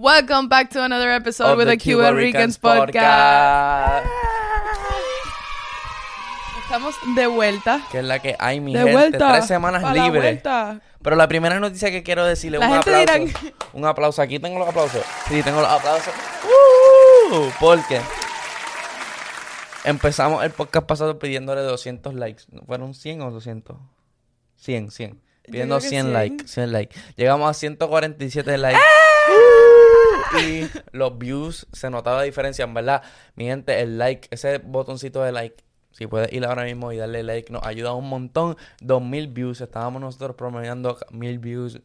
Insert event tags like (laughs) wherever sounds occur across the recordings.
Welcome back to another episode of with the the Cuban Ricans podcast. Estamos de vuelta. Que es la que hay, mi De gente. vuelta. Tres semanas Pa' libres. Pero la primera noticia que quiero decirle La un gente aplauso. dirán- Un aplauso. Aquí tengo los aplausos. Sí, tengo los aplausos. Uh, porque empezamos el podcast pasado pidiéndole 200 likes. ¿Fueron 100 o 200? 100, 100. Pidiendo creo que 100 100. likes, 100 likes. Llegamos a 147 likes. ¡Ah! Y los views, se notaba la diferencia, en verdad. Mi gente, el like, ese botoncito de like, si puedes ir ahora mismo y darle like, nos ayuda un montón. 2000 views, estábamos nosotros promediando 1000 views.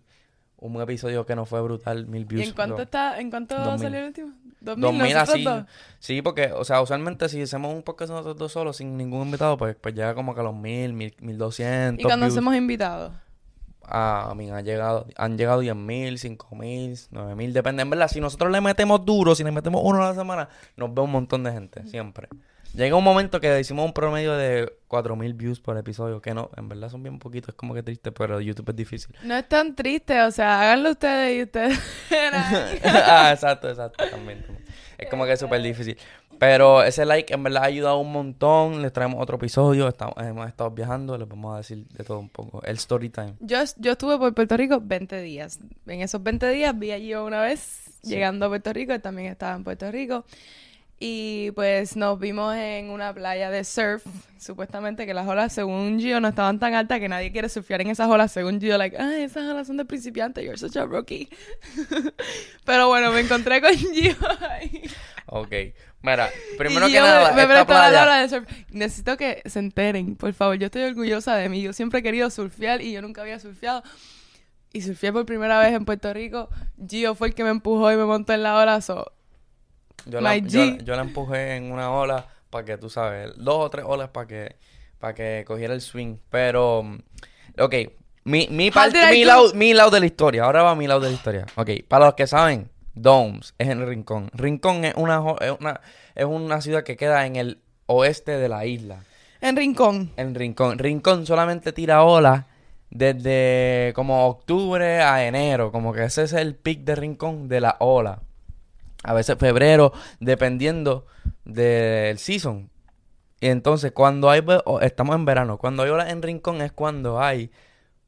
Un episodio que nos fue brutal, 1000 ¿Y views. en cuánto bro. está? ¿En cuánto 2000. salió el último? 2000, 2000 nosotros así. dos. Sí, porque, o sea, usualmente si hacemos un podcast nosotros dos solos, sin ningún invitado, pues, pues llega como que a los 1000, 1000, 1200. ¿Y cuando views. hacemos invitados? Ah, I mean, han llegado, han llegado 10.000, 5.000, 9.000, depende. En verdad, si nosotros le metemos duro, si le metemos uno a la semana, nos ve un montón de gente, siempre. Llega un momento que hicimos un promedio de 4.000 views por episodio, que no, en verdad son bien poquitos, es como que triste, pero YouTube es difícil. No es tan triste, o sea, háganlo ustedes y ustedes. (laughs) (laughs) ah, exacto, exacto, también. Es como que es súper difícil. Pero ese like en verdad ha ayudado un montón. Les traemos otro episodio. Estamos, hemos estado viajando. Les vamos a decir de todo un poco. El story time. Yo, yo estuve por Puerto Rico 20 días. En esos 20 días vi allí una vez Sí. llegando a Puerto Rico, él también estaba en Puerto Rico. Y pues nos vimos en una playa de surf, supuestamente que las olas, según Gio, no estaban tan altas que nadie quiere surfear en esas olas. Según Gio, like, ah, esas olas son de principiantes, you're such a rookie. (laughs) Pero bueno, me encontré con (laughs) Gio ahí. Ok. Mira, primero Y que yo nada, me, esta playa... de surf. Necesito que se enteren, por favor. Yo estoy orgullosa de mí. Yo siempre he querido surfear y yo nunca había surfeado. Y surfeé por primera vez en Puerto Rico. Gio fue el que me empujó y me montó en la ola. So, Yo la, yo, yo la empujé en una ola para que tú sabes, dos o tres olas para que, para que cogiera el swing. Pero, mm, ok, mi, mi, I mi, do- lado, mi lado de la historia. Ahora va mi lado de la historia. Ok, para los que saben, Domes es en Rincón. Rincón es una, es una, es una ciudad que queda en el oeste de la isla. en Rincón. En Rincón. Rincón solamente tira olas desde como octubre a enero. Como que ese es el pic de Rincón de la ola. A veces febrero, dependiendo del season. Y entonces, cuando hay, estamos en verano, cuando hay olas en Rincón es cuando hay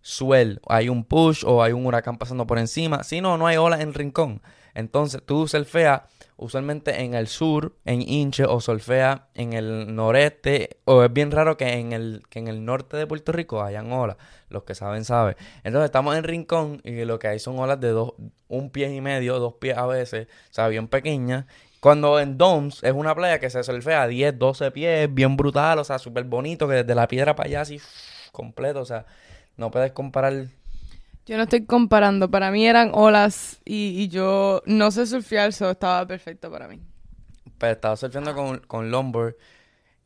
swell, hay un push o hay un huracán pasando por encima. Si no, no hay olas en Rincón. Entonces, tú surfeas usualmente en el sur, en Inche, o surfeas en el noreste, o es bien raro que en el, que en el norte de Puerto Rico hayan olas. Los que saben, saben. Entonces, estamos en Rincón y lo que hay son olas de dos, un pie y medio, dos pies a veces, o sea, bien pequeñas. Cuando en Doms es una playa que se surfea a 10, 12 pies, bien brutal, o sea, súper bonito, que desde la piedra para allá así (sniffs) completo, o sea, no puedes comparar. Yo no estoy comparando. Para mí eran olas y, y yo no sé surfear, so estaba perfecto para mí. Pero estaba surfeando con, con longboard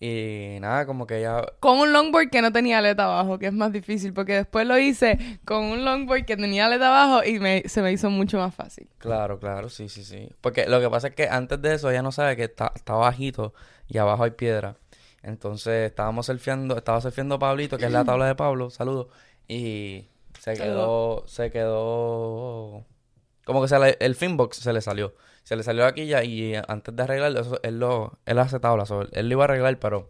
y nada, como que ya... Con un longboard que no tenía aleta abajo, que es más difícil, porque después lo hice con un longboard que tenía aleta abajo y me, se me hizo mucho más fácil. Claro, claro, sí, sí, sí. Porque lo que pasa es que antes de eso ella no sabe que está, está bajito y abajo hay piedra. Entonces estábamos surfeando, estaba surfeando Pablito, que es la (clears throat) tabla de Pablo, saludos, y se quedó, se quedó, como que se le- el finbox se le salió, se le salió aquí ya y antes de arreglarlo, eso, él lo, él hace tabla, so, él lo iba a arreglar, pero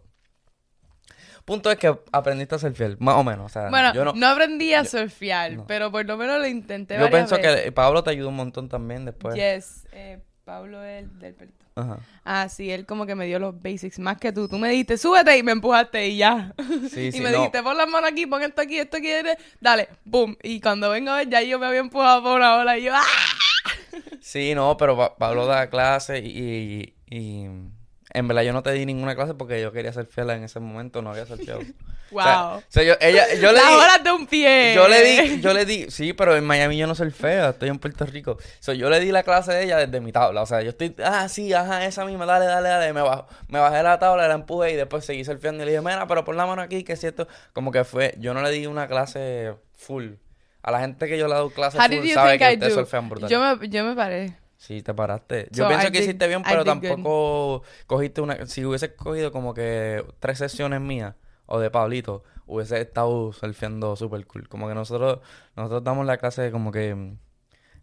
punto es que aprendiste a surfear, más o menos, o sea, Bueno, yo no, no, aprendí a yo- surfear, no. pero por lo menos lo intenté yo varias pienso veces. que Pablo te ayudó un montón también después. Yes, eh, Pablo es el del pelito. Ajá. Ah, sí, él como que me dio los basics más que tú. Tú me dijiste, súbete y me empujaste y ya. Sí, (laughs) y sí, me no. dijiste, pon las manos aquí, pon esto aquí, esto aquí, dale, boom. Y cuando vengo a ver, ya yo me había empujado por una ola y yo, ¡ah! Sí, no, pero Pa- Pablo da clase y, y, y en verdad yo no te di ninguna clase porque yo quería ser fiel en ese momento, no había surfeado. Wow. (laughs) O sea, o sea, yo, ella, yo le Las di, horas de un pie. yo le di, yo le di, sí, pero en Miami yo no soy fea, estoy en Puerto Rico. So, yo le di la clase de ella desde mi tabla, o sea, yo estoy, ah, sí, ajá, esa misma, dale, dale, dale, me, bajo, me bajé la tabla, la empujé y después seguí surfeando y le dije, mira, pero pon la mano aquí, que es cierto, como que fue, yo no le di una clase full. A la gente que yo le doy clase How did full sabe que ustedes surfean brutal. Yo me, yo me paré. Sí, te paraste. Yo So, pienso I que did- hiciste bien, pero good. tampoco cogiste una... Si hubieses cogido como que tres sesiones mías o de Pablito, hubiese estado surfeando super cool. Como que nosotros nosotros damos la clase como que...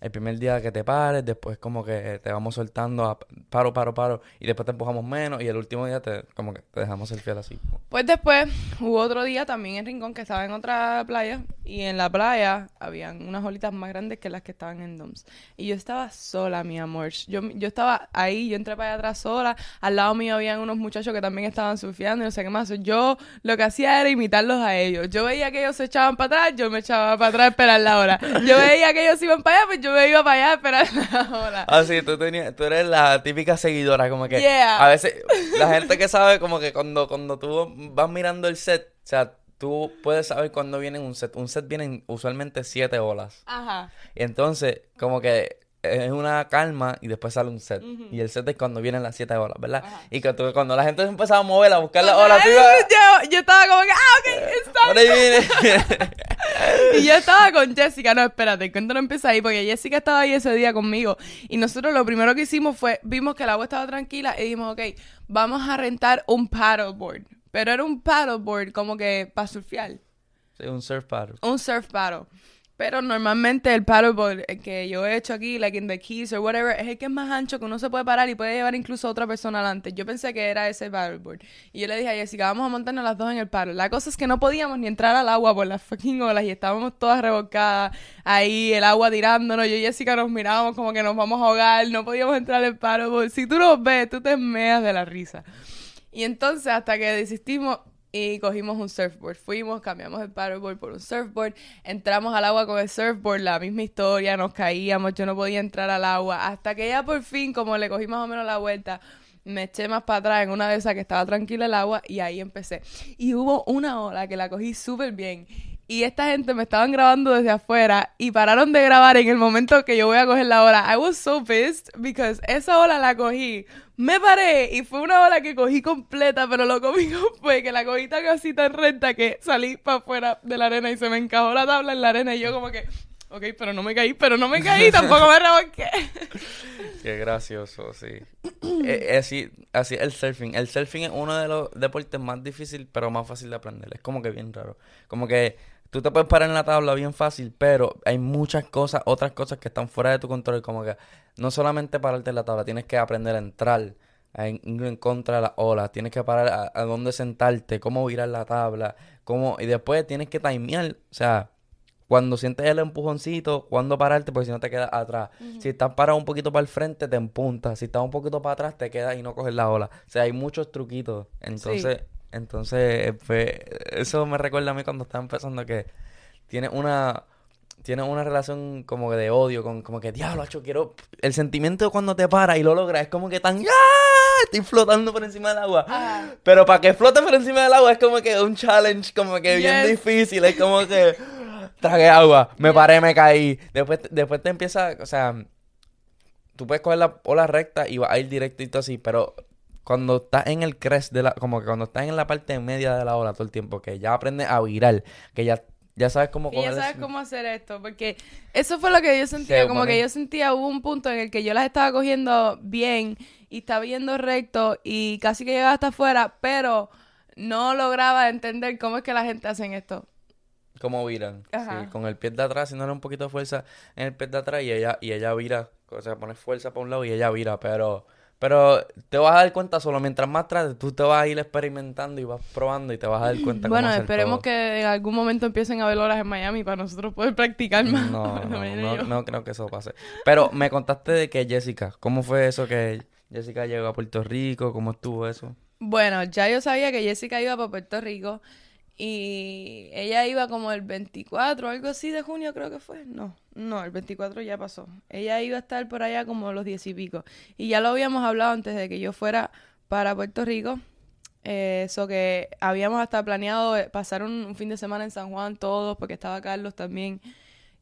el primer día que te pares, después como que te vamos soltando a paro, paro, paro, y después te empujamos menos, y el último día te, como que te dejamos el fiel así. Pues después hubo otro día también en Rincón que estaba en otra playa, y en la playa habían unas olitas más grandes que las que estaban en Doms. Y yo estaba sola, mi amor. Yo, yo estaba ahí, yo entré para allá atrás sola, al lado mío habían unos muchachos que también estaban surfeando, y no sé qué más. Yo lo que hacía era imitarlos a ellos. Yo veía que ellos se echaban para atrás, yo me echaba para atrás a esperar la hora. Yo veía que ellos iban para allá, pues yo me iba para allá a esperar la (laughs) hora. Ah, sí, tú, tenías, tú eres la típica seguidora, como que Yeah. a veces la gente que sabe como que cuando, cuando tú vas mirando el set, o sea, tú puedes saber cuándo viene un set. Un set vienen usualmente siete olas. Ajá. Y entonces, como que es una calma y después sale un set. Y el set es cuando vienen las siete olas, ¿verdad? Y que tú- cuando la gente se empezaba a mover, a buscar las olas, yo, yo estaba como que, ah, ok, está por ahí viene. (laughs) (laughs) Y yo estaba con Jessica, no, espérate, el cuento no empieza ahí, porque Jessica estaba ahí ese día conmigo. Y nosotros lo primero que hicimos fue, vimos que el agua estaba tranquila y dijimos, ok, vamos a rentar un paddleboard. Pero era un paddleboard como que para surfear, Sí, un surf paddle. un surf paddle. Pero normalmente el paddleboard el que yo he hecho aquí, like in the keys or whatever, es el que es más ancho, que uno se puede parar y puede llevar incluso a otra persona adelante. Yo pensé que era ese paddleboard. Y yo le dije a Jessica, vamos a montarnos las dos en el paddle. La cosa es que no podíamos ni entrar al agua por las fucking olas y estábamos todas revolcadas ahí, el agua tirándonos. Yo y Jessica nos mirábamos como que nos vamos a ahogar, no podíamos entrar al paddleboard. Si tú nos ves, tú te meas de la risa. Y entonces, hasta que desistimos y cogimos un surfboard. Fuimos, cambiamos el paddleboard por un surfboard. Entramos al agua con el surfboard, la misma historia, nos caíamos, yo no podía entrar al agua. Hasta que ya por fin, como le cogí más o menos la vuelta, me eché más para atrás en una de esas que estaba tranquila el agua y ahí empecé. Y hubo una ola que la cogí súper bien. Y esta gente me estaban grabando desde afuera y pararon de grabar en el momento que yo voy a coger la ola. I was so pissed because esa ola la cogí. Me paré y fue una ola que cogí completa, pero lo cómico (laughs) fue que la cogí tan así tan recta que salí para afuera de la arena y se me encajó la tabla en la arena y yo como que, ok, pero no me caí, pero no me caí, (laughs) tampoco me revolqué. Qué gracioso, sí. Eh, eh, sí, así el surfing. El surfing es uno de los deportes más difíciles, pero más fácil de aprender. Es como que bien raro. Como que tú te puedes parar en la tabla bien fácil, pero hay muchas cosas, otras cosas que están fuera de tu control. Como que no solamente pararte en la tabla, tienes que aprender a entrar, en contra de las olas, tienes que parar a, a dónde sentarte, cómo virar la tabla, cómo, y después tienes que timear, o sea, cuando sientes el empujoncito, cuando pararte, porque si no te quedas atrás. Si estás parado un poquito para el frente, te empuntas. Si estás un poquito para atrás, te quedas y no coges la ola. O sea, hay muchos truquitos. Entonces, entonces, eso me recuerda a mí cuando estaba empezando que tiene una, tiene una relación como que de odio con, como que, diablo, acho, quiero, el sentimiento de cuando te paras y lo logras es como que tan, ¡ah! Estoy flotando por encima del agua. Pero para que flote por encima del agua es como que un challenge, como que bien Yes. difícil. Es como que tragué agua, me paré, me caí. Después, después te empieza, o sea, tú puedes coger la ola recta y vas a ir directito así, pero cuando estás en el crest de la, como que cuando estás en la parte media de la ola todo el tiempo, que ya aprendes a virar, que ya, ya sabes cómo Que ya sabes el- cómo hacer esto, porque eso fue lo que yo sentía, Se como pone- que yo sentía, hubo un punto en el que yo las estaba cogiendo bien y estaba yendo recto y casi que llegaba hasta afuera, pero no lograba entender cómo es que la gente hace esto. Cómo viran. Sí, con el pie de atrás, haciéndole un poquito de fuerza en el pie de atrás y ella, y ella vira. O sea, pones fuerza para un lado y ella vira, pero... Pero te vas a dar cuenta solo mientras más trates, tú te vas a ir experimentando y vas probando y te vas a dar cuenta cómo Bueno, hacer esperemos todo. que en algún momento empiecen a haber horas en Miami para nosotros poder practicar más. No, (laughs) no, no, no creo que eso pase. Pero me contaste de que Jessica, ¿cómo fue eso que Jessica llegó a Puerto Rico? ¿Cómo estuvo eso? Bueno, ya yo sabía que Jessica iba para Puerto Rico y ella iba como el 24 o algo así de junio creo que fue. No, no, el 24 ya pasó. Ella iba a estar por allá como los 10 y pico. Y ya lo habíamos hablado antes de que yo fuera para Puerto Rico. Eh, Eso que habíamos hasta planeado eh, pasar un, un fin de semana en San Juan todos, porque estaba Carlos también.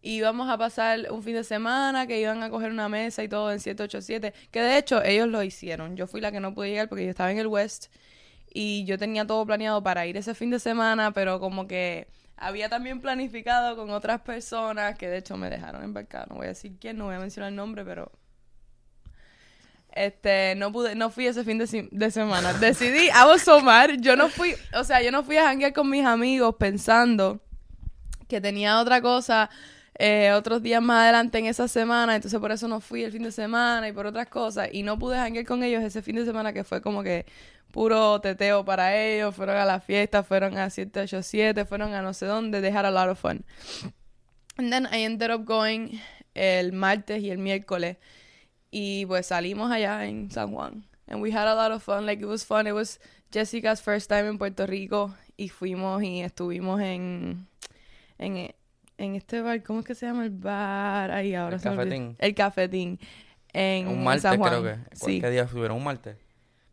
Y íbamos a pasar un fin de semana que iban a coger una mesa y todo en 787, que de hecho ellos lo hicieron. Yo fui la que no pude llegar porque yo estaba en el West y yo tenía todo planeado para ir ese fin de semana, pero como que había también planificado con otras personas que de hecho me dejaron embarcar. No voy a decir quién, no voy a mencionar el nombre, pero este, no pude, no fui ese fin de, si- de semana. (laughs) Decidí, a Somar, yo no fui, o sea, yo no fui a janguear con mis amigos pensando que tenía otra cosa eh, otros días más adelante en esa semana, entonces por eso no fui el fin de semana y por otras cosas, y no pude hangar con ellos ese fin de semana que fue como que puro teteo para ellos, fueron a la fiesta, fueron a 787, fueron a no sé dónde, they had a lot of fun. And then I ended up going el martes y el miércoles, y pues salimos allá en San Juan, and we had a lot of fun, like it was fun, it was Jessica's first time en Puerto Rico, y fuimos y estuvimos en, en, en este bar, ¿cómo es que se llama el bar? Ahí ahora El se. Cafetín. El cafetín. En Un martes San Juan. creo que. Sí. ¿Qué día estuvieron? ¿Un martes?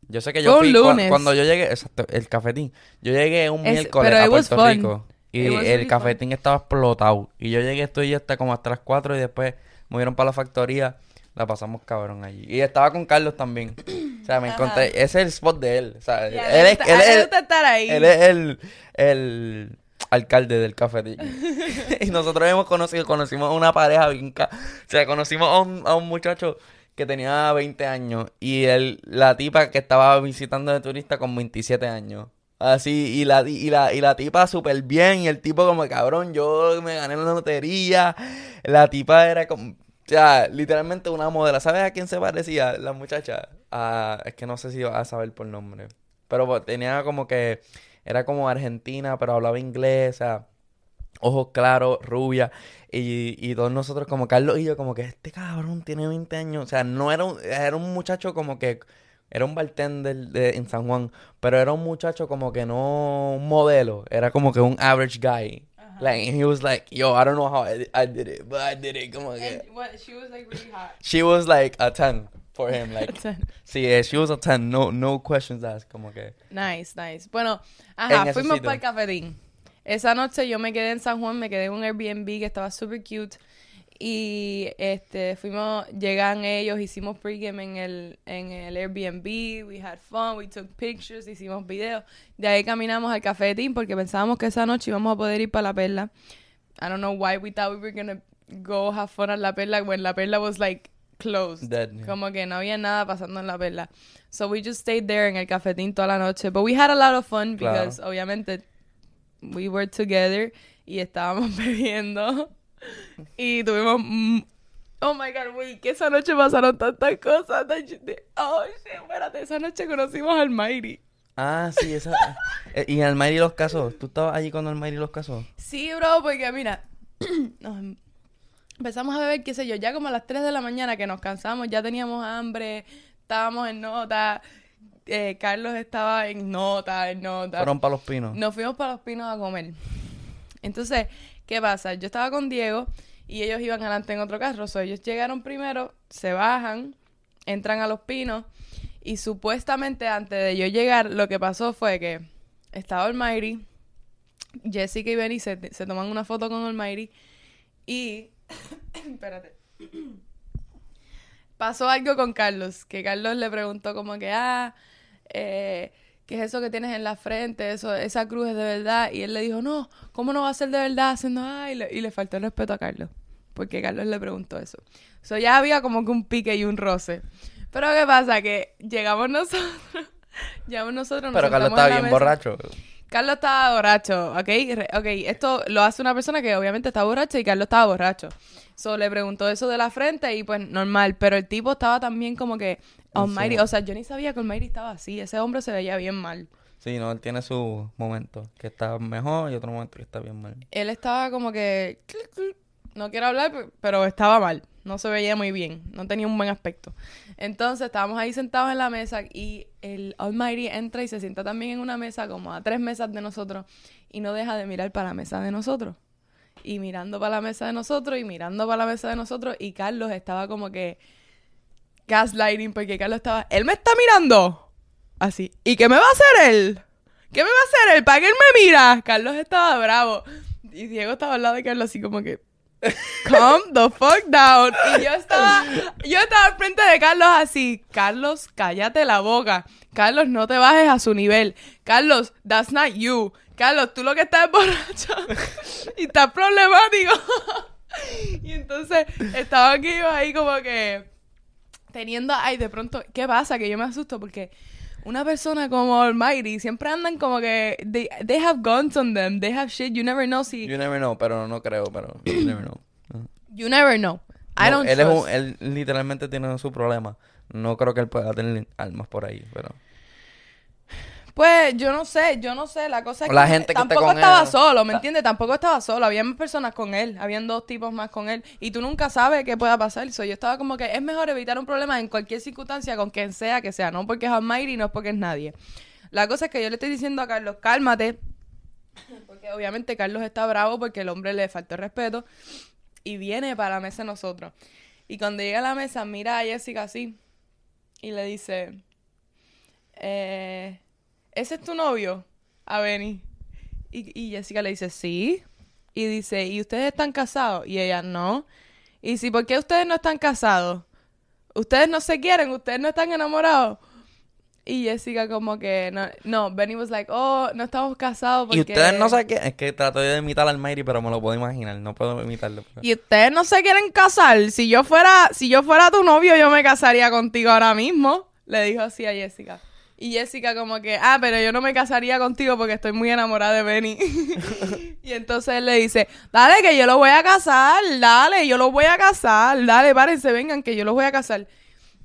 Yo sé que yo un fui lunes. cuando yo llegué, exacto, el cafetín. Yo llegué un Es- miércoles a Puerto fun. Rico y el really cafetín estaba explotado. Y yo llegué, estoy hasta como hasta las 4 y después movieron para la factoría. La pasamos cabrón allí. Y estaba con Carlos también. O sea, me Ajá. encontré. Ese es el spot de él. O sea, él, es, él, es, gusta estar ahí. él es el, el alcalde del cafetín. (laughs) (laughs) y nosotros hemos conocido, conocimos a una pareja bien O sea, conocimos a un, a un muchacho que tenía 20 años y él, la tipa que estaba visitando de turista con 27 años. Así, y la, y la, y la tipa súper bien, y el tipo como, cabrón, yo me gané la lotería. La tipa era como, o sea, literalmente una modelo. ¿Sabes a quién se parecía la muchacha? Ah, es que no sé si vas a saber por nombre. Pero pues, tenía como que, era como argentina, pero hablaba inglés, o sea, ojos claros, rubia. Y, y todos nosotros, como Carlos y yo, como que este cabrón tiene 20 años. O sea, no era un, era un muchacho como que, era un bartender de, en San Juan, pero era un muchacho como que no un modelo, era como que un average guy. Like, and he was like, yo, I don't know how I, did- I did it, but I did it, como que. And what, she was like really hot. She was like a 10 for him, (laughs) like. Sí, eh, she was a 10, no, no questions asked, como que. Nice, nice. Bueno, En ajá, fuimos para el cafetín. Esa noche yo me quedé en San Juan, me quedé en un Airbnb que estaba super cute. Y este fuimos, llegan ellos, hicimos pregame en el, en el Airbnb, we had fun, we took pictures, hicimos videos. De ahí caminamos al cafetín porque pensábamos que esa noche íbamos a poder ir para la perla. I don't know why we thought we were gonna go have fun at la perla when la perla was like closed. Dead, yeah. Como que no había nada pasando en la perla. So we just stayed there en el cafetín toda la noche. But we had a lot of fun Claro. because obviamente we were together y estábamos (laughs) bebiendo. y tuvimos... oh my God, güey, que esa noche pasaron tantas cosas. Oh, shit, espérate, esa noche conocimos al Mighty. Ah, sí, esa. eh, y Almayri los casó. ¿Tú estabas allí cuando Almayri los casó? Sí, bro, porque mira, (clears throat) nos empezamos a beber, qué sé yo, ya como a las 3 de la mañana que nos cansamos, ya teníamos hambre, estábamos en nota, eh, Carlos estaba en nota, en nota. Fueron para los pinos. Nos fuimos para los pinos a comer. Entonces, ¿qué pasa? Yo estaba con Diego y ellos iban adelante en otro carro. So, ellos llegaron primero, se bajan, entran a los pinos y supuestamente antes de yo llegar, lo que pasó fue que estaba Almighty, Jessica y Benny se, se toman una foto con Almighty y... (coughs) espérate. (coughs) Pasó algo con Carlos, que Carlos le preguntó como que, ah, eh, ¿qué es eso que tienes en la frente? Eso, esa cruz es de verdad. Y él le dijo, no, ¿cómo no va a ser de verdad? Haciendo, ah, y le, y le faltó el respeto a Carlos. Porque Carlos le preguntó eso. So ya había como que un pique y un roce. Pero ¿qué pasa? Que llegamos nosotros, (laughs) llegamos nosotros, nos Pero Carlos estaba bien mesa. borracho. Carlos estaba borracho, ¿ok? Ok, esto lo hace una persona que obviamente está borracha y Carlos estaba borracho. So, le preguntó eso de la frente y pues normal, pero el tipo estaba también como que Almighty, o sea, yo ni sabía que Almighty estaba así, ese hombre se veía bien mal. Sí, no, él tiene su momento que está mejor y otro momento que está bien mal. Él estaba como que, no quiero hablar, pe- pero estaba mal, no se veía muy bien, no tenía un buen aspecto. Entonces estábamos ahí sentados en la mesa y el Almighty entra y se sienta también en una mesa como a tres mesas de nosotros y no deja de mirar para la mesa de nosotros. Y mirando para la mesa de nosotros y mirando para la mesa de nosotros y Carlos estaba como que gaslighting porque Carlos estaba, él me está mirando. Así. ¿Y qué me va a hacer él? ¿Qué me va a hacer él? ¿Para qué él me mira? Carlos estaba bravo. Y Diego estaba al lado de Carlos así como que... (laughs) Calm the fuck down. Y yo estaba, yo estaba al frente de Carlos así. Carlos, cállate la boca. Carlos, no te bajes a su nivel. Carlos, that's not you. Carlos, tú lo que estás es borracho. (laughs) y estás problemático. (laughs) y entonces estaba aquí yo ahí como que teniendo, ay, de pronto, ¿qué pasa? Que yo me asusto porque una persona como Almighty siempre andan como que they, they have guns on them, they have shit, you never know si You never know, pero no creo, pero you (clears throat) never know. You never know. I No, don't él, es trust. un- él literalmente tiene su problema. No creo que él pueda tener armas por ahí, pero... Pues yo no sé, yo no sé. La cosa es La que gente que esté tampoco con estaba él. solo, ¿me entiendes? Tampoco estaba solo. Había más personas con él. Habían dos tipos más con él. Y tú nunca sabes qué pueda pasar. So, yo estaba como que es mejor evitar un problema en cualquier circunstancia con quien sea que sea. No porque es Almighty, no es porque es nadie. La cosa es que yo le estoy diciendo a Carlos, cálmate. (laughs) Porque obviamente Carlos está bravo porque el hombre le faltó respeto. Y viene para la mesa de nosotros. Y cuando llega a la mesa, mira a Jessica así. Y le dice, eh, ¿ese es tu novio? A Benny. Y, y Jessica le dice, sí. Y dice, ¿y ustedes están casados? Y ella, no. Y dice, ¿por qué ustedes no están casados? ¿Ustedes no se quieren? ¿Ustedes no están enamorados? Y Jessica como que, no, no, Benny was like, oh, no estamos casados porque... Y ustedes no saben qué... Es que trato de imitar al Mayri, pero me lo puedo imaginar. No puedo imitarlo. pero- Y ustedes no se quieren casar. Si yo fuera, si yo fuera tu novio, yo me casaría contigo ahora mismo. Le dijo así a Jessica. Y Jessica como que, ah, pero yo no me casaría contigo porque estoy muy enamorada de Benny. (laughs) y entonces él le dice, dale que yo lo voy a casar, dale, yo lo voy a casar, dale, párense, vengan que yo los voy a casar.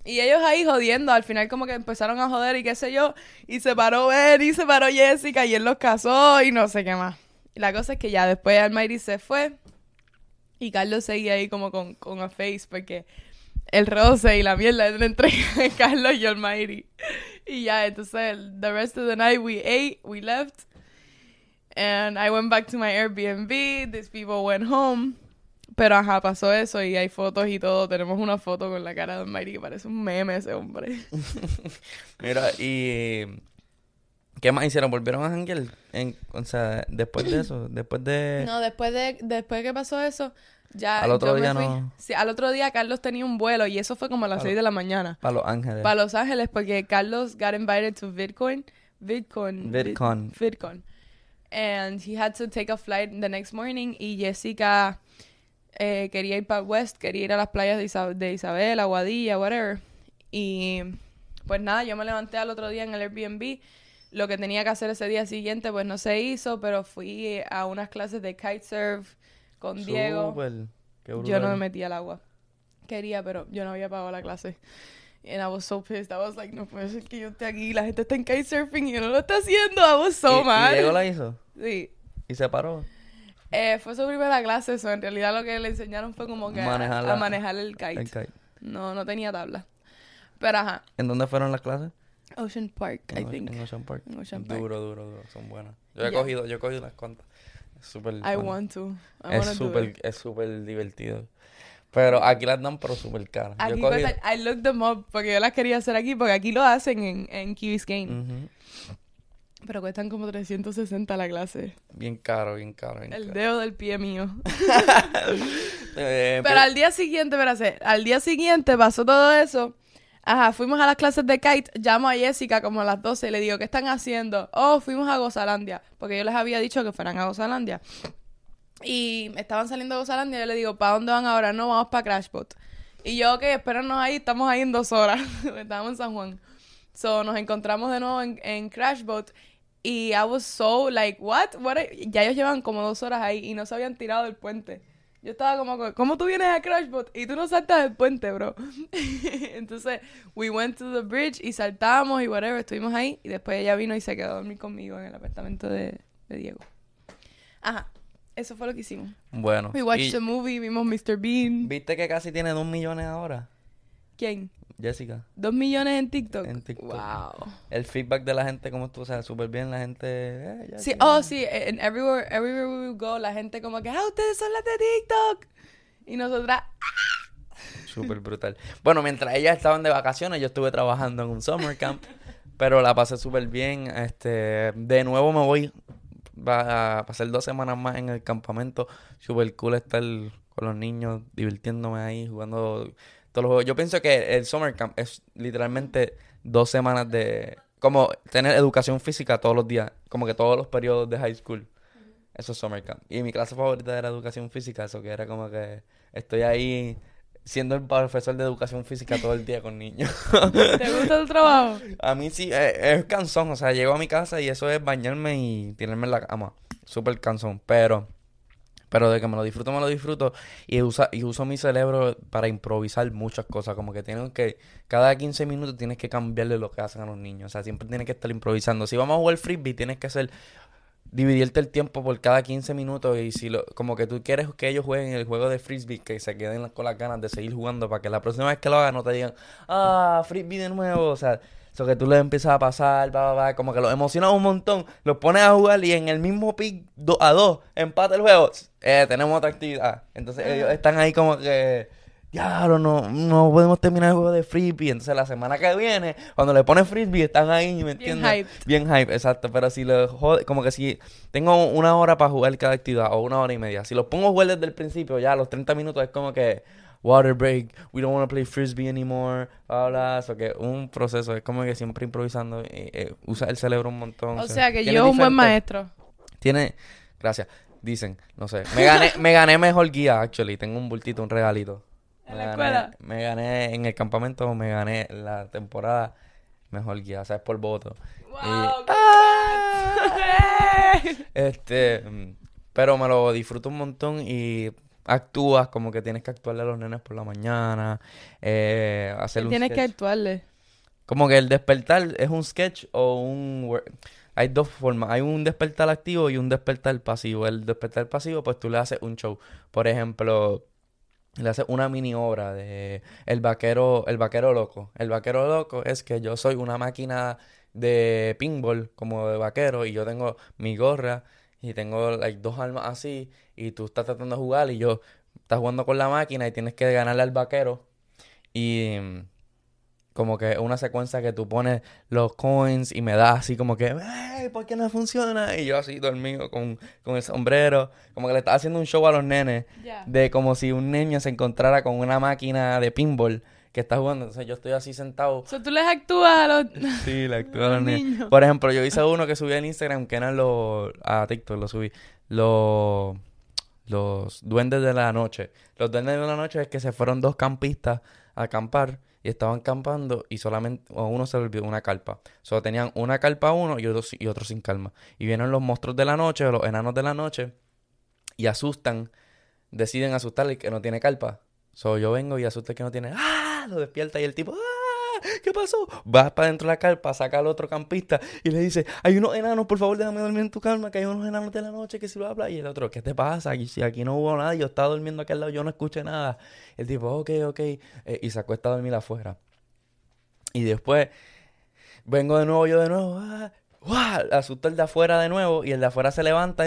Y ellos ahí jodiendo, al final como que empezaron a joder y qué sé yo, y se paró Benny, se paró Jessica y él los casó y no sé qué más. La cosa es que ya después Almighty se fue y Carlos seguía ahí como con, con a face porque el roce y la mierda entre Carlos y Almighty. (laughs) Y ya, entonces, the rest of the night we ate, we left. And I went back to my Airbnb. These people went home. Pero ajá, pasó eso y hay fotos y todo. Tenemos una foto con la cara de Almighty que parece un meme ese hombre. (laughs) Mira, y... ¿Qué más hicieron? ¿Volvieron a? En, o sea, después de eso, después de... No, después de después que pasó eso, ya Al otro día no- Sí, al otro día Carlos tenía un vuelo y eso fue como a las A 6 lo- de la mañana. Para Los Ángeles. Para Los Ángeles porque Carlos got invited to VidCon. VidCon. Vid- VidCon. VidCon. And he had to take a flight the next morning y Jessica eh, quería ir para West, quería ir a las playas de, Isa- de Isabel, Aguadilla, whatever. Y pues nada, yo me levanté al otro día en el Airbnb. Lo que tenía que hacer ese día siguiente pues no se hizo, pero fui a unas clases de kitesurf con Diego. Súper. Qué Yo no me metí al agua. Quería, pero yo no había pagado la clase. And I was so pissed. I was like, no puede ser que yo esté aquí la gente está en kitesurfing y yo no lo está haciendo. I was so ¿Y- mad. ¿Y Diego la hizo? Sí. ¿Y se paró? Eh, fue su primera clase, eso. En realidad lo que le enseñaron fue como que a- Manejar a, la- manejar el kite. El kite. No, no tenía tabla. Pero ajá. ¿En dónde fueron las clases? Ocean Park, I En, O- think. en Ocean Park. En Ocean Park. Duro, duro, duro. Son buenas. Yo he Yeah. cogido, yo he cogido unas cuantas. Es súper. I bueno. want to. I Es súper, es súper divertido. Pero aquí las dan, pero súper caras. Yo Aquí cogido- cuesta- I looked them up porque yo las quería hacer aquí porque aquí lo hacen en, en Key Biscayne. Ujú. Pero cuestan como 360 la clase. Bien caro, bien caro. Bien El caro. dedo del pie mío. (laughs) (laughs) Eh, Pero pues, al día siguiente, espérate, al día siguiente pasó todo eso. Ajá, fuimos a las clases de kite. Llamo a Jessica como a las 12 y le digo, ¿qué están haciendo? Oh, fuimos a Gozalandia. Porque yo les había dicho que fueran a Gozalandia. Y estaban saliendo de Gozalandia. Yo le digo, ¿para dónde van ahora? No, vamos para Crashbot. Y yo, ok, espéranos ahí. Estamos ahí en dos horas. (laughs) Estábamos en San Juan. So, nos encontramos de nuevo en, en Crashbot. Y I was so like, what? what Ya ellos llevan como dos horas ahí y no se habían tirado del puente. Yo estaba como, ¿cómo tú vienes a Crashbot y tú no saltas del puente, bro? (laughs) Entonces, we went to the bridge y saltamos y whatever, estuvimos ahí. Y después ella vino y se quedó a dormir conmigo en el apartamento de, de Diego. Ajá, eso fue lo que hicimos. Bueno. We watched y the movie, vimos Mr. Bean. ¿Viste que casi tiene dos millones ahora? ¿Quién? Jessica. ¿Dos millones en TikTok? En TikTok. Wow. El feedback de la gente, como tú, o sea, súper bien. La gente. eh, ya Sí, oh, sí, en everywhere, everywhere we would go, la gente como que, ah, ustedes son las de TikTok. Y nosotras, Súper brutal. Bueno, mientras ellas estaban de vacaciones, yo estuve trabajando en un summer camp, pero la pasé súper bien. Este, de nuevo me voy va a pasar dos semanas más en el campamento. Súper cool estar con los niños, divirtiéndome ahí, jugando todos los juegos. Yo pienso que el summer camp es literalmente dos semanas de... Como tener educación física todos los días, como que todos los periodos de high school. Eso es summer camp. Y mi clase favorita era educación física, eso que era como que estoy ahí siendo el profesor de educación física todo el día con niños. (laughs) ¿te gusta tu trabajo? a mí sí, eh, es cansón, o sea, llego a mi casa y eso es bañarme y tirarme en la cama. Súper cansón, pero Pero de que me lo disfruto, me lo disfruto. Y, usa, y uso mi cerebro para improvisar muchas cosas. Como que tienen que, cada 15 minutos tienes que cambiarle lo que hacen a los niños. O sea, siempre tienes que estar improvisando. Si vamos a jugar frisbee, tienes que hacer, dividirte el tiempo por cada 15 minutos. Y si lo, como que tú quieres que ellos jueguen el juego de frisbee, que se queden con las ganas de seguir jugando para que la próxima vez que lo hagan no te digan, ah, frisbee de nuevo. O sea, eso que tú le empiezas a pasar, va, va, como que los emocionas un montón, los pones a jugar y en el mismo pick 2 a 2, empate el juego, eh, tenemos otra actividad. Entonces ellos están ahí como que, diablo, no, no podemos terminar el juego de frisbee. Entonces la semana que viene, cuando le pones frisbee, están ahí, ¿me entiendes? Bien hype. Bien hype, exacto. Pero si lo jode, como que si tengo una hora para jugar cada actividad o una hora y media, si los pongo a jugar desde el principio, ya a los 30 minutos es como que water break, we don't want to play frisbee anymore, bla, eso que un proceso, es como que siempre improvisando, eh, eh, usa el cerebro un montón. O o sea, que yo un buen maestro. Tiene, gracias, dicen, no sé, me gané, (laughs) me gané mejor guía, actually, tengo un bultito, un regalito. ¿En la gané- escuela? Me gané en el campamento, me gané la temporada mejor guía, o sea, es por voto. ¡Wow! (laughs) Este, mm, pero me lo disfruto un montón y actúas como que tienes que actuarle a los nenes por la mañana, eh, hacer un Tienes que actuarle. Como que el despertar es un sketch o un... Hay dos formas, hay un despertar activo y un despertar pasivo. El despertar pasivo, pues tú le haces un show. Por ejemplo, le haces una mini obra de El Vaquero, El Vaquero Loco. El Vaquero Loco es que yo soy una máquina de pinball, como de vaquero, y yo tengo mi gorra y tengo like, dos armas así, y tú estás tratando de jugar y yo estás jugando con la máquina y tienes que ganarle al vaquero. Y mm, como que una secuencia que tú pones los coins y me das así como que, "Ey, ¿por qué no funciona? Y yo así dormido con, con el sombrero, como que le estás haciendo un show a los nenes de como si un niño se encontrara con una máquina de pinball que está jugando. Entonces yo estoy así sentado. O sea, tú les actúas a los... (laughs) Sí, le (laughs) actúo a los niños. niños. Por ejemplo, yo hice uno que subí en Instagram que eran los. A TikTok lo subí. Los. Los duendes de la noche. Los duendes de la noche es que se fueron dos campistas a acampar y estaban campando y solamente a uno se le olvidó una carpa. Solo tenían una carpa uno y otro, y otro sin calma. Y vienen los monstruos de la noche o los enanos de la noche y asustan, deciden asustar al que no tiene carpa. So, yo vengo y asusto al que no tiene. ¡Ah! Lo despierta y el tipo. ¡Ah! ¿Qué pasó? Va para dentro de la carpa, saca al otro campista y le dice: Hay unos enanos, por favor, déjame dormir en tu calma, que hay unos enanos de la noche que si lo habla. Y el otro: ¿Qué te pasa? Aquí, si aquí no hubo nada, yo estaba durmiendo aquí al lado, yo no escuché nada. El tipo: Ok, ok. Eh, y se acuesta a dormir afuera. Y después vengo de nuevo, yo de nuevo. ¡ah! ¡Guau! Asusta el de afuera de nuevo y el de afuera se levanta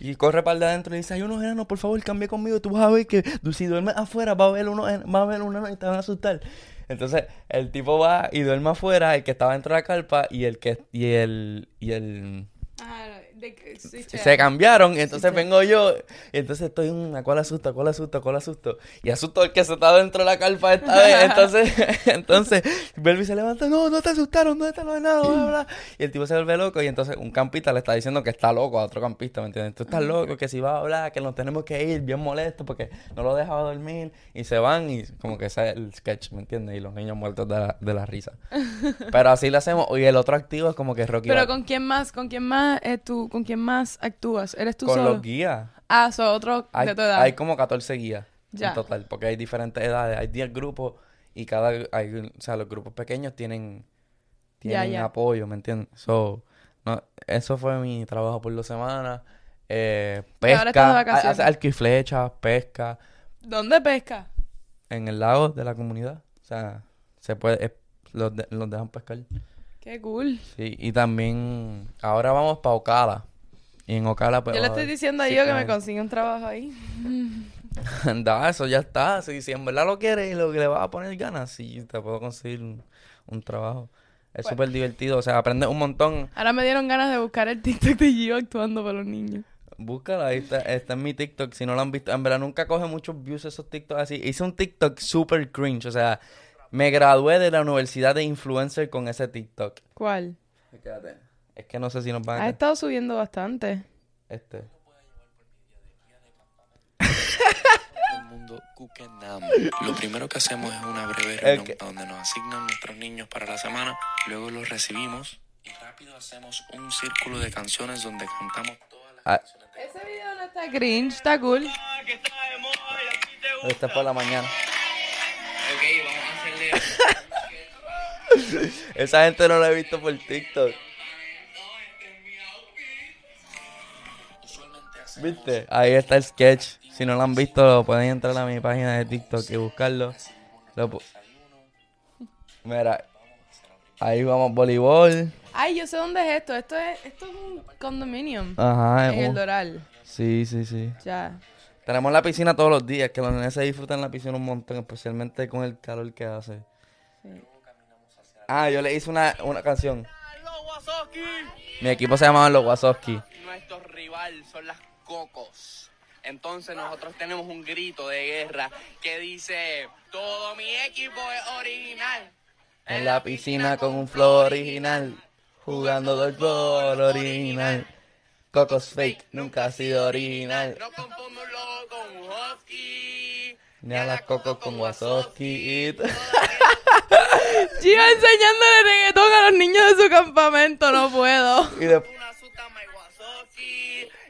y, corre para el de adentro y dice, hay unos enanos, por favor, cambia conmigo. Tú vas a ver que si duermes afuera va a haber unos, en- va a haber unos enanos y te van a asustar. Entonces el tipo va y duerme afuera, el que estaba dentro de la carpa y el que y el y el Ah, de sí, se cambiaron y entonces vengo yo y entonces estoy en ¿a cuál asusto? ¿a cuál asusto? ¿a cuál asusto? Y asusto al que se está dentro de la carpa esta vez (laughs) entonces (laughs) entonces y se levanta no, no te asustaron, ¿dónde están los enanos? Bla, bla, y el tipo se vuelve loco y entonces un campista le está diciendo que está loco a otro campista ¿me entiendes? tú estás loco, que si vas a hablar que nos tenemos que ir bien molesto porque no lo dejaba dormir y se van y como que ese es el sketch ¿me entiendes? y los niños muertos de la, de la risa (laughs) pero así lo hacemos y el otro activo es como que Rocky Pero con quién más, con quién más es tú, con quién más actúas? ¿Eres tú con solo? los guías Ah, son otros de tu edad. hay como 14 guías Ya. en total, porque hay diferentes edades, hay 10 grupos y cada, hay, o sea, los grupos pequeños tienen, tienen ya. apoyo, ¿me entiendes? So, no, eso fue mi trabajo por dos semanas. Eh, pesca, hacer arco y flecha, pesca ¿Dónde pesca? en el lago de la comunidad. O sea, se puede, es- los, de- los dejan pescar. Qué cool. Sí, y también ahora vamos para Ocala. Y en Ocala pues Yo le estoy diciendo a yo que me consiga un trabajo ahí. (laughs) Da, eso ya está. Si, si en verdad lo quieres y lo que le vas a poner ganas, sí, te puedo conseguir un, un trabajo. Es Bueno. súper divertido, o sea, aprendes un montón. Ahora me dieron ganas de buscar el TikTok de Gio actuando para los niños. Búscala, ahí está, está en mi TikTok, si no lo han visto. En verdad nunca coge muchos views esos TikToks así. Hice un TikTok súper cringe, o sea, me gradué de la universidad de influencer con ese TikTok. ¿Cuál? Quédate. Es que no sé si nos van a... Has estado subiendo bastante. Este. Lo primero que hacemos es una breve reunión que- donde nos asignan nuestros niños para la semana, luego los recibimos y rápido hacemos un círculo de canciones donde cantamos todas las Ah, Ese video no está cringe, está cool. este es por la mañana. (laughs) Esa gente no la he visto por TikTok. ¿Viste? Ahí está el sketch. Si no lo han visto, pueden entrar a mi página de TikTok y buscarlo. Lo Mira, ahí vamos, voleibol. Ay, yo sé dónde es esto. Esto es, esto es un condominium. Ajá, en el Doral. sí, sí, sí. Ya. Tenemos la piscina todos los días, que los nenes se disfrutan la piscina un montón, especialmente con el calor que hace. Sí. Ah, yo le hice una, una canción. Mi equipo se llamaba Los Wazowski. Nuestro rival son las cocos. Entonces nosotros tenemos un grito de guerra que dice, todo mi equipo es original. En la piscina con un flow original, jugando dodgeball original. Cocos fake, nunca ha sido original. No logo con un husky. Ni a las cocos con Wazowski. Gio (laughs) (laughs) enseñándole reggaetón a los niños de su campamento. No puedo. Y Wazowski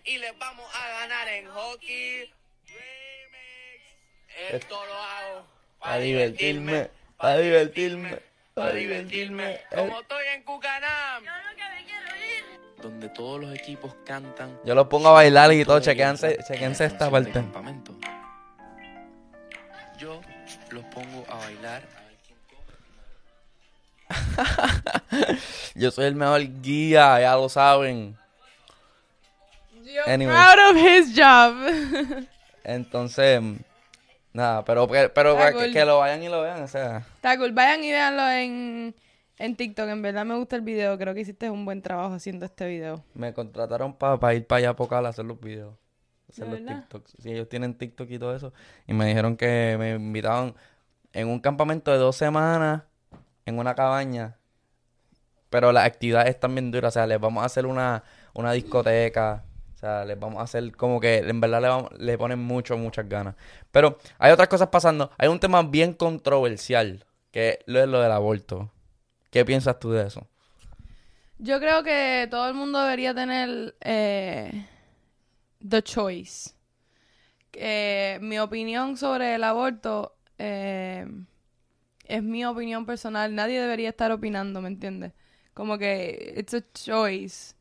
y les vamos a ganar en hockey. Remix. Esto lo hago Para divertirme, para divertirme, para divertirme. Como estoy en Cucanam. Donde todos los equipos cantan. Yo los pongo a bailar y todo, chequense, chequense en esta parte. campamento. Yo los pongo a bailar. (laughs) Yo soy el mejor guía, ya lo saben. Anyway. proud of his job. (laughs) Entonces, nada, pero, pero, que, cool. que lo vayan y lo vean, o sea. Está cool. Vayan y véanlo en, en TikTok. En verdad me gusta el video. Creo que hiciste un buen trabajo haciendo este video. Me contrataron para ir para allá a Pocal a hacer los videos. Hacer ¿De los verdad? TikToks. Sí, ellos tienen TikTok y todo eso. Y me dijeron que me invitaban en un campamento de dos semanas en una cabaña. Pero las actividades están bien duras. O sea, les vamos a hacer una, una discoteca. O sea, les vamos a hacer como que en verdad le, vamos- le ponen mucho, muchas ganas. Pero hay otras cosas pasando. Hay un tema bien controversial, que es lo, es lo del aborto. ¿Qué piensas tú de eso? Yo creo que todo el mundo debería tener eh, the choice. Eh, mi opinión sobre el aborto eh, es mi opinión personal. Nadie debería estar opinando, ¿me entiendes? Como que it's a choice.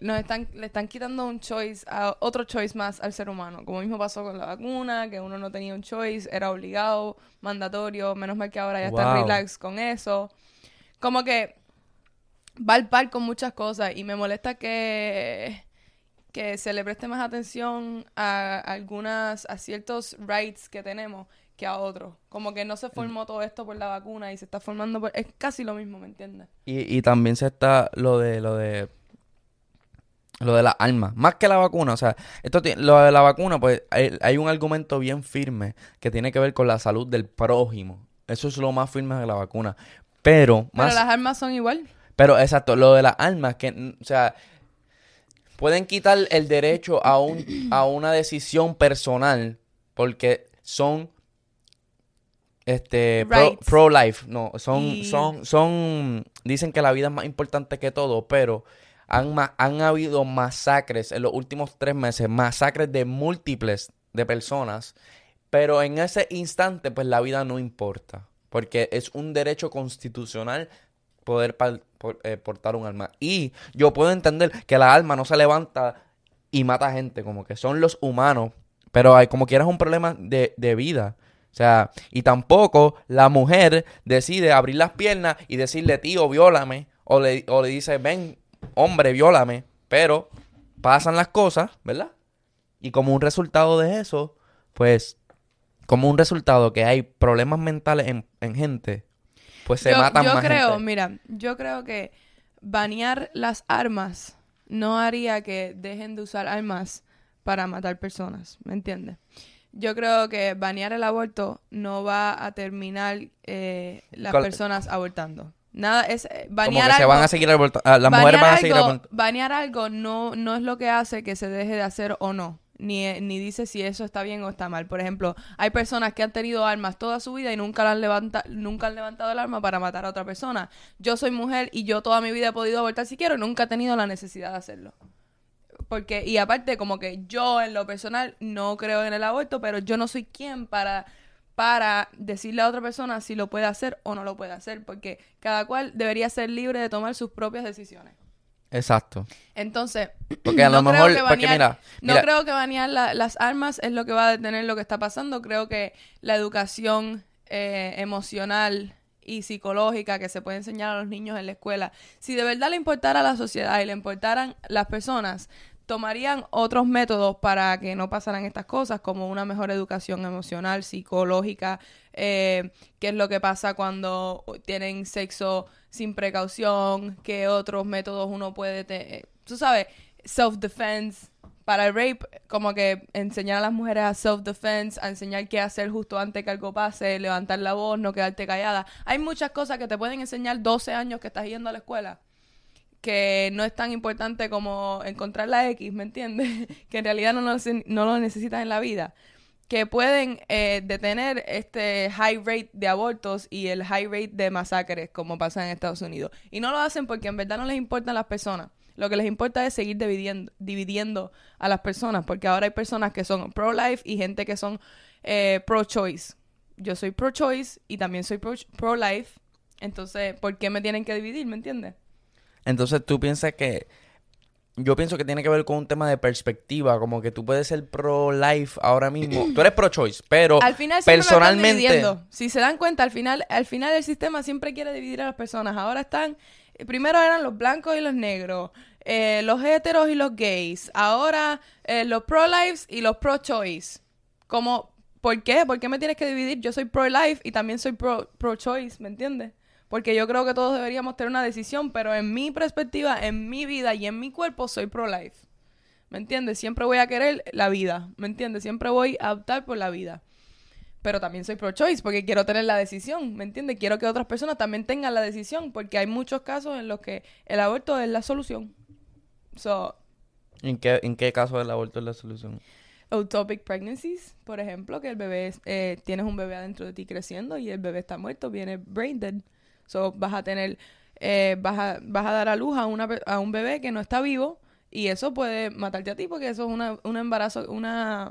Nos están, le están quitando un choice, a otro choice más al ser humano. Como mismo pasó con la vacuna, que uno no tenía un choice, era obligado, mandatorio. Menos mal que ahora ya está relax con eso. Como que va al par con muchas cosas y me molesta que, que se le preste más atención a algunas, a ciertos rights que tenemos que a otros. Como que no se formó todo esto por la vacuna y se está formando por... Es casi lo mismo, ¿me entiendes? Y, y también se está lo de lo de lo de las armas, más que la vacuna, o sea, esto lo de la vacuna, pues hay, hay un argumento bien firme que tiene que ver con la salud del prójimo. Eso es lo más firme de la vacuna. Pero más Pero las armas son igual. pero exacto, lo de las armas que o sea, pueden quitar el derecho a un a una decisión personal porque son este pro, pro life, no, son Y- son son dicen que la vida es más importante que todo, pero han han habido masacres en los últimos tres meses, masacres de múltiples de personas, pero en ese instante pues la vida no importa, porque es un derecho constitucional poder eh, portar un arma. Y yo puedo entender que la arma no se levanta y mata gente, como que son los humanos, pero hay como quieras un problema de, de vida. O sea, y tampoco la mujer decide abrir las piernas y decirle, tío, viólame, o le, o le dice, ven, hombre, viólame, pero pasan las cosas, ¿verdad? Y como un resultado de eso, pues, como un resultado que hay problemas mentales en, en gente, pues se yo, matan yo más creo, gente. mira, yo creo que banear las armas no haría que dejen de usar armas para matar personas, ¿me entiendes? Yo creo que banear el aborto no va a terminar eh, las Col- personas abortando. Nada, es eh, Como banear que se algo- van a seguir aborta- ah, las mujeres van a seguir abortando. Banear algo no, no es lo que hace que se deje de hacer o no. Ni, ni dice si eso está bien o está mal. Por ejemplo, hay personas que han tenido armas toda su vida y nunca, la han levanta, nunca han levantado el arma para matar a otra persona. Yo soy mujer y yo toda mi vida he podido abortar si quiero y nunca he tenido la necesidad de hacerlo. Porque, y aparte, como que yo en lo personal no creo en el aborto, pero yo no soy quien para, para decirle a otra persona si lo puede hacer o no lo puede hacer, porque cada cual debería ser libre de tomar sus propias decisiones. Exacto. Entonces, Porque a lo no creo que porque banear- mira, no mira, creo que banear la- las armas es lo que va a detener lo que está pasando. Creo que la educación eh, emocional y psicológica que se puede enseñar a los niños en la escuela, si de verdad le importara a la sociedad y le importaran las personas, tomarían otros métodos para que no pasaran estas cosas, como una mejor educación emocional, psicológica, eh, qué es lo que pasa cuando tienen sexo sin precaución, qué otros métodos uno puede, te- tú sabes, self-defense. Para el rape, como que enseñar a las mujeres a self-defense, a enseñar qué hacer justo antes que algo pase, levantar la voz, no quedarte callada. Hay muchas cosas que te pueden enseñar 12 años que estás yendo a la escuela que no es tan importante como encontrar la X, ¿me entiendes? (laughs) que en realidad no lo, no lo necesitas en la vida. Que pueden eh, detener este high rate de abortos y el high rate de masacres, como pasa en Estados Unidos. Y no lo hacen porque en verdad no les importan las personas. Lo que les importa es seguir dividiendo, dividiendo a las personas, porque ahora hay personas que son pro-life y gente que son eh, pro-choice. Yo soy pro-choice y también soy pro- pro-life. Entonces, ¿por qué me tienen que dividir? ¿Me entiendes? Entonces tú piensas que yo pienso que tiene que ver con un tema de perspectiva, como que tú puedes ser pro life ahora mismo. tú eres pro choice, pero al final siempre lo están personalmente. Si se dan cuenta, al final, al final el sistema siempre quiere dividir a las personas. Ahora están, eh, primero eran los blancos y los negros, eh, los heteros y los gays. Ahora eh, los pro-lives y los pro-choice. Como, ¿por qué? ¿Por qué me tienes que dividir? Yo soy pro-life y también soy pro- pro-choice, ¿me entiendes? Porque yo creo que todos deberíamos tener una decisión, pero en mi perspectiva, en mi vida y en mi cuerpo, soy pro-life. ¿Me entiendes? Siempre voy a querer la vida, ¿me entiendes? Siempre voy a optar por la vida. Pero también soy pro-choice porque quiero tener la decisión, ¿me entiendes? Quiero que otras personas también tengan la decisión porque hay muchos casos en los que el aborto es la solución. So, ¿en qué, en qué caso el aborto es la solución? ectopic pregnancies, por ejemplo, que el bebé, es- eh, tienes un bebé adentro de ti creciendo y el bebé está muerto, viene brain dead. So, vas a tener, eh, vas, a, vas a dar a luz a, una, a un bebé que no está vivo y eso puede matarte a ti porque eso es una, un embarazo, una,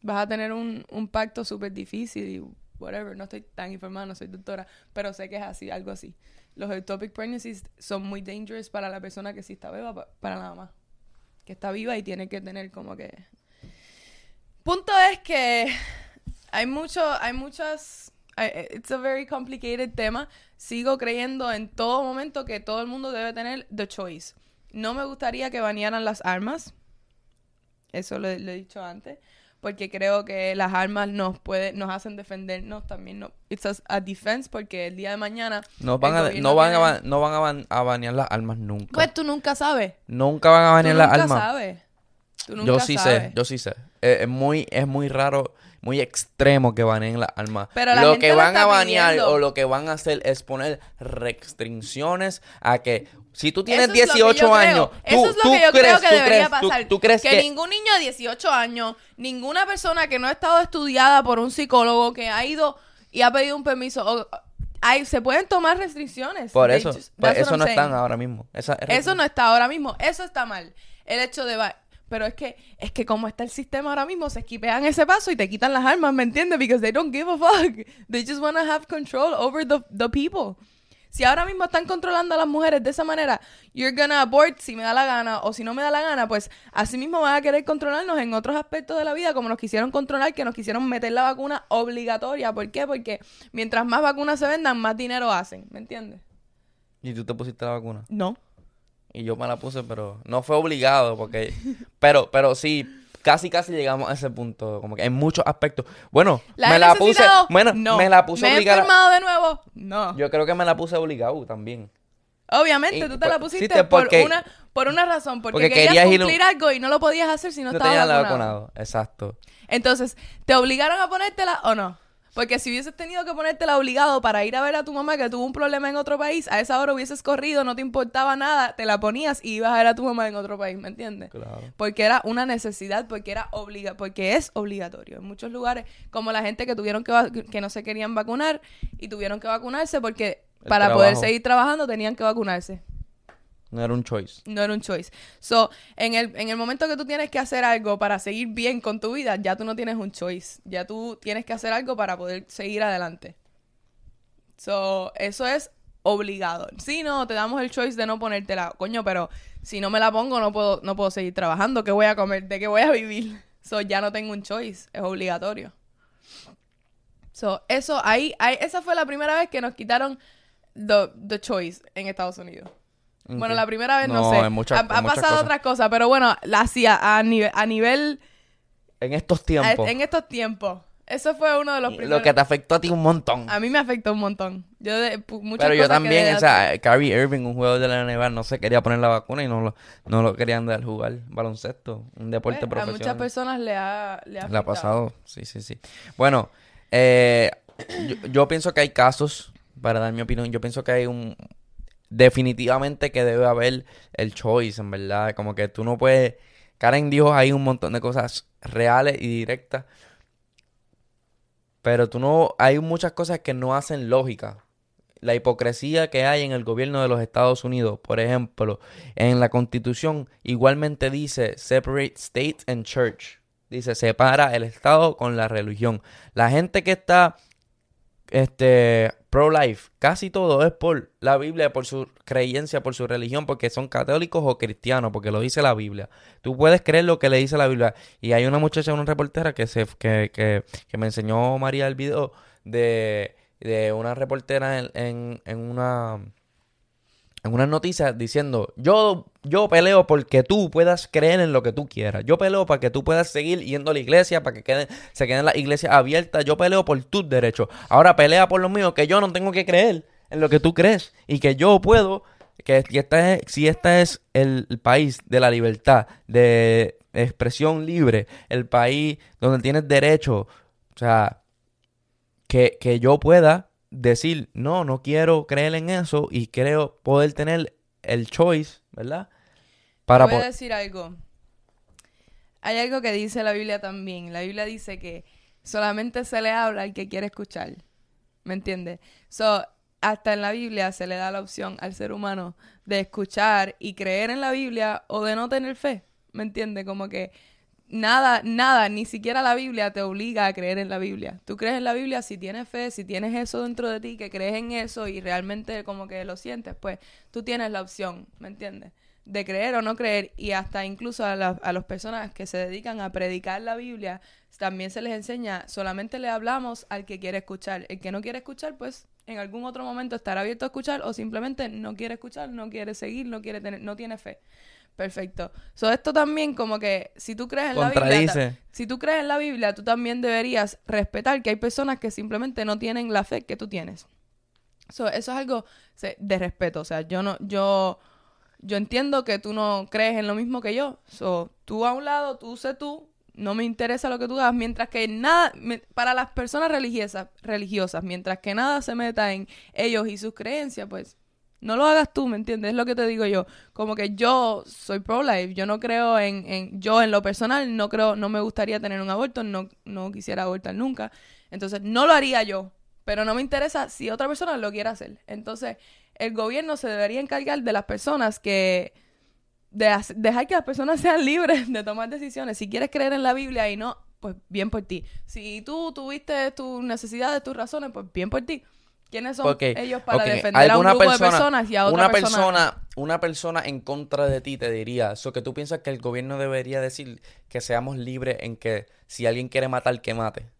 vas a tener un, un pacto súper difícil y whatever, no estoy tan informada, no soy doctora, pero sé que es así, algo así. Los ectopic pregnancies son muy dangerous para la persona que sí está viva, pa- para la mamá, que está viva y tiene que tener como que punto es que hay mucho, hay muchas, it's a very complicated tema. Sigo creyendo en todo momento que todo el mundo debe tener the choice. No me gustaría que banearan las armas. Eso lo, lo he dicho antes. Porque creo que las armas nos puede, nos hacen defendernos también. No, it's a, a defense porque el día de mañana. No van, a, no van, a, tiene- no van a, ban- a banear las armas nunca. Pues tú nunca sabes. nunca van a banear las nunca armas. sabes. Tú nunca Yo sí sabes. sé, yo sí sé. Eh, es, muy, es muy raro, muy extremo que baneen las armas. Pero la lo gente que van a banear pidiendo. o lo que van a hacer es poner restricciones a que si tú tienes Eso es lo que 18 yo creo. años, tú, que crees, creo que tú debería crees, crees que, ningún niño de 18 años, ninguna persona que no ha estado estudiada por un psicólogo, que ha ido y ha pedido un permiso, o- hay, se pueden tomar restricciones. por eso, pues eso no saying. están ahora mismo. Esa es Eso no está ahora mismo. Eso está mal. El hecho de... Pero es que, es que como está el sistema ahora mismo, se esquipean ese paso y te quitan las armas, ¿me entiendes? Because they don't give a fuck. They just want to have control over the, the people. Si ahora mismo están controlando a las mujeres de esa manera, you're gonna abort si me da la gana o si no me da la gana, pues así mismo van a querer controlarnos en otros aspectos de la vida, como nos quisieron controlar, que nos quisieron meter la vacuna obligatoria. ¿Por qué? Porque mientras más vacunas se vendan, más dinero hacen, ¿me entiendes? Y tú te pusiste la vacuna. No. Y yo me la puse, pero no fue obligado, porque... (laughs) pero, pero sí, casi, casi llegamos a ese punto, como que en muchos aspectos. Bueno, ¿La me la puse... Bueno, no. me la puse ¿Me obligada. de nuevo? No. Yo creo que me la puse obligado también. Obviamente, Y, tú te la sí, pusiste te- por, una, por una razón, porque, porque querías, querías ir un- cumplir algo y no lo podías hacer si no, No estabas vacunado. vacunado, exacto. Entonces, ¿te obligaron a ponértela o no? Porque si hubieses tenido que ponértela obligado para ir a ver a tu mamá que tuvo un problema en otro país, a esa hora hubieses corrido, no te importaba nada, te la ponías y ibas a ver a tu mamá en otro país, ¿me entiendes? Claro. Porque era una necesidad, porque era obliga porque es obligatorio. En muchos lugares, como la gente que tuvieron que, va- que no se querían vacunar y tuvieron que vacunarse porque El para poder seguir trabajando tenían que vacunarse. No era un choice. no era un choice. So, en el, en el momento que tú tienes que hacer algo para seguir bien con tu vida, ya tú no tienes un choice. Ya tú tienes que hacer algo para poder seguir adelante. So, eso es obligado. Si no, te damos el choice de no ponértela. Coño, pero si no me la pongo, no puedo, no puedo seguir trabajando. ¿Qué voy a comer? ¿De qué voy a vivir? (laughs) So, ya no tengo un choice. Es obligatorio. So, eso, ahí, ahí, esa fue la primera vez que nos quitaron the, the choice en Estados Unidos. Bueno, la primera vez no, No, sé. en muchas- ha, en ha muchas pasado cosas. otras cosas, pero bueno, la hacía a nivel, a nivel En estos a- tiempos. en estos tiempos. Eso fue uno de los primeros. Lo que te afectó a ti un montón. A mí me afectó un montón. Yo de muchas Pero yo cosas también, o sea, Kyrie Irving, un jugador de la NBA, no se quería poner la vacuna y no lo, no lo querían dar jugar baloncesto, un deporte pues, a profesional. muchas personas le ha, le ha Le ha pasado, sí, sí, sí. Bueno, eh, yo, yo pienso que hay casos, para dar mi opinión, yo pienso que hay un... Definitivamente que debe haber el choice, en verdad. Como que tú no puedes... Karen dijo ahí un montón de cosas reales y directas. Pero tú no... Hay muchas cosas que no hacen lógica. La hipocresía que hay en el gobierno de los Estados Unidos, por ejemplo, en la Constitución igualmente dice separate state and church. Dice separa el Estado con la religión. La gente que está este pro-life, casi todo es por la Biblia, por su creencia, por su religión, porque son católicos o cristianos, porque lo dice la Biblia. Tú puedes creer lo que le dice la Biblia. Y hay una muchacha, una reportera que se que, que, que me enseñó María el video de, de una reportera en, en, en una en unas noticias diciendo, yo, yo peleo porque tú puedas creer en lo que tú quieras. Yo peleo para que tú puedas seguir yendo a la iglesia, para que queden, se queden las iglesias abiertas. Yo peleo por tus derechos. Ahora pelea por los míos, que yo no tengo que creer en lo que tú crees. Y que yo puedo, que esta es, si esta es el, el país de la libertad, de expresión libre, el país donde tienes derecho, o sea, que, que yo pueda decir, no, no quiero creer en eso y creo poder tener el choice, ¿verdad? Para Voy a decir algo. Hay algo que dice la Biblia también. La Biblia dice que solamente se le habla al que quiere escuchar. ¿Me entiendes? So, hasta en la Biblia se le da la opción al ser humano de escuchar y creer en la Biblia o de no tener fe. ¿Me entiendes? Como que nada, nada, ni siquiera la Biblia te obliga a creer en la Biblia. Tú crees en la Biblia si tienes fe, si tienes eso dentro de ti, que crees en eso y realmente como que lo sientes, pues tú tienes la opción, ¿me entiendes? De creer o no creer y hasta incluso a, la- a las personas que se dedican a predicar la Biblia, también se les enseña, solamente le hablamos al que quiere escuchar. El que no quiere escuchar, pues en algún otro momento estará abierto a escuchar o simplemente no quiere escuchar, no quiere seguir, no quiere tener, no tiene fe. Perfecto. So, esto también como que si tú crees en la Biblia, si tú crees en la Biblia, tú también deberías respetar que hay personas que simplemente no tienen la fe que tú tienes. So, eso es algo de respeto, o sea, yo no yo yo entiendo que tú no crees en lo mismo que yo. So, tú a un lado, tú sé tú, no me interesa lo que tú hagas, mientras que nada, para las personas religiosas, religiosas, mientras que nada se meta en ellos y sus creencias, pues no lo hagas tú, ¿me entiendes? Es lo que te digo yo. Como que yo soy pro-life, yo no creo en, en, yo en lo personal no creo, no me gustaría tener un aborto, no, no quisiera abortar nunca. Entonces, no lo haría yo, pero no me interesa si otra persona lo quiere hacer. Entonces, el gobierno se debería encargar de las personas que, de dejar que las personas (laughs) sean libres de tomar decisiones. Si quieres creer en la Biblia y no, pues bien por ti. Si tú tuviste tus necesidades, tus razones, pues bien por ti. ¿Quiénes son ellos para defender a un grupo de personas y a otra una persona? persona, una persona en contra de ti te diría, eso que tú piensas que el gobierno debería decir que seamos libres en que si alguien quiere matar, que mate.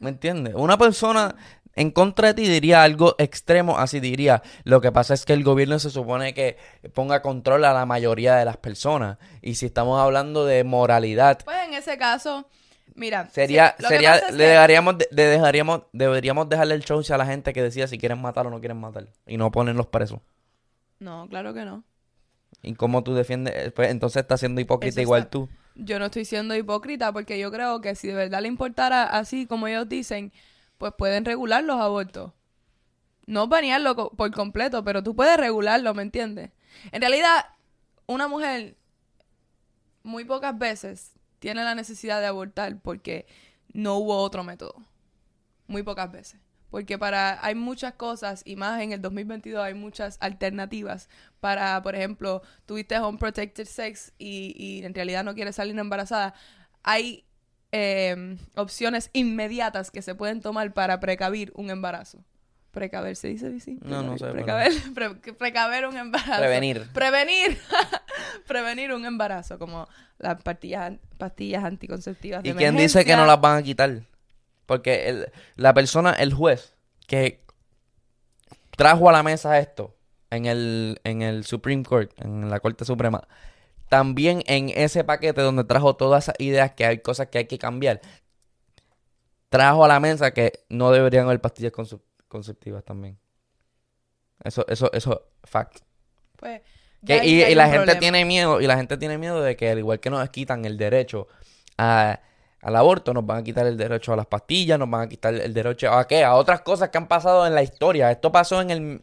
¿Me entiendes? Una persona en contra de ti diría algo extremo, así diría. Lo que pasa es que el gobierno se supone que ponga control a la mayoría de las personas. Y si estamos hablando de moralidad, Pues en ese caso, mira. Sería, sí, sería, le que- dejaríamos, de- le dejaríamos, deberíamos dejarle el show a la gente que decida si quieren matar o no quieren matar y no ponerlos presos. No, claro que no. ¿Y cómo tú defiendes? Eh, Pues entonces estás siendo hipócrita Eso igual está- tú. Yo no estoy siendo hipócrita porque yo creo que si de verdad le importara así como ellos dicen, pues pueden regular los abortos. No banearlo por completo, pero tú puedes regularlo, ¿me entiendes? En realidad, una mujer muy pocas veces tiene la necesidad de abortar porque no hubo otro método. Muy pocas veces. Porque para hay muchas cosas, y más en el 2022 hay muchas alternativas para, por ejemplo, tuviste unprotected sex y, y en realidad no quieres salir embarazada. Hay eh, opciones inmediatas que se pueden tomar para precavir un embarazo. Precaver, ¿se dice así? No, no sé, Precaver, (laughs) pre- precaver un embarazo. Prevenir. Prevenir. (laughs) Prevenir un embarazo, como las pastillas, pastillas anticonceptivas de ¿Y quién dice que no emergencia. las van a quitar? Porque el- la persona, el juez, que trajo a la mesa esto en el, en el Supreme Court, en la Corte Suprema, también en ese paquete donde trajo todas esas ideas que hay cosas que hay que cambiar, trajo a la mesa que no deberían haber pastillas conce- conceptivas también. Eso, eso, eso, fact. Pues, Que- y, la gente tiene miedo, y la gente tiene miedo de que al igual que nos quitan el derecho a- al aborto, nos van a quitar el derecho a las pastillas, nos van a quitar el derecho a qué, a otras cosas que han pasado en la historia. Esto pasó en el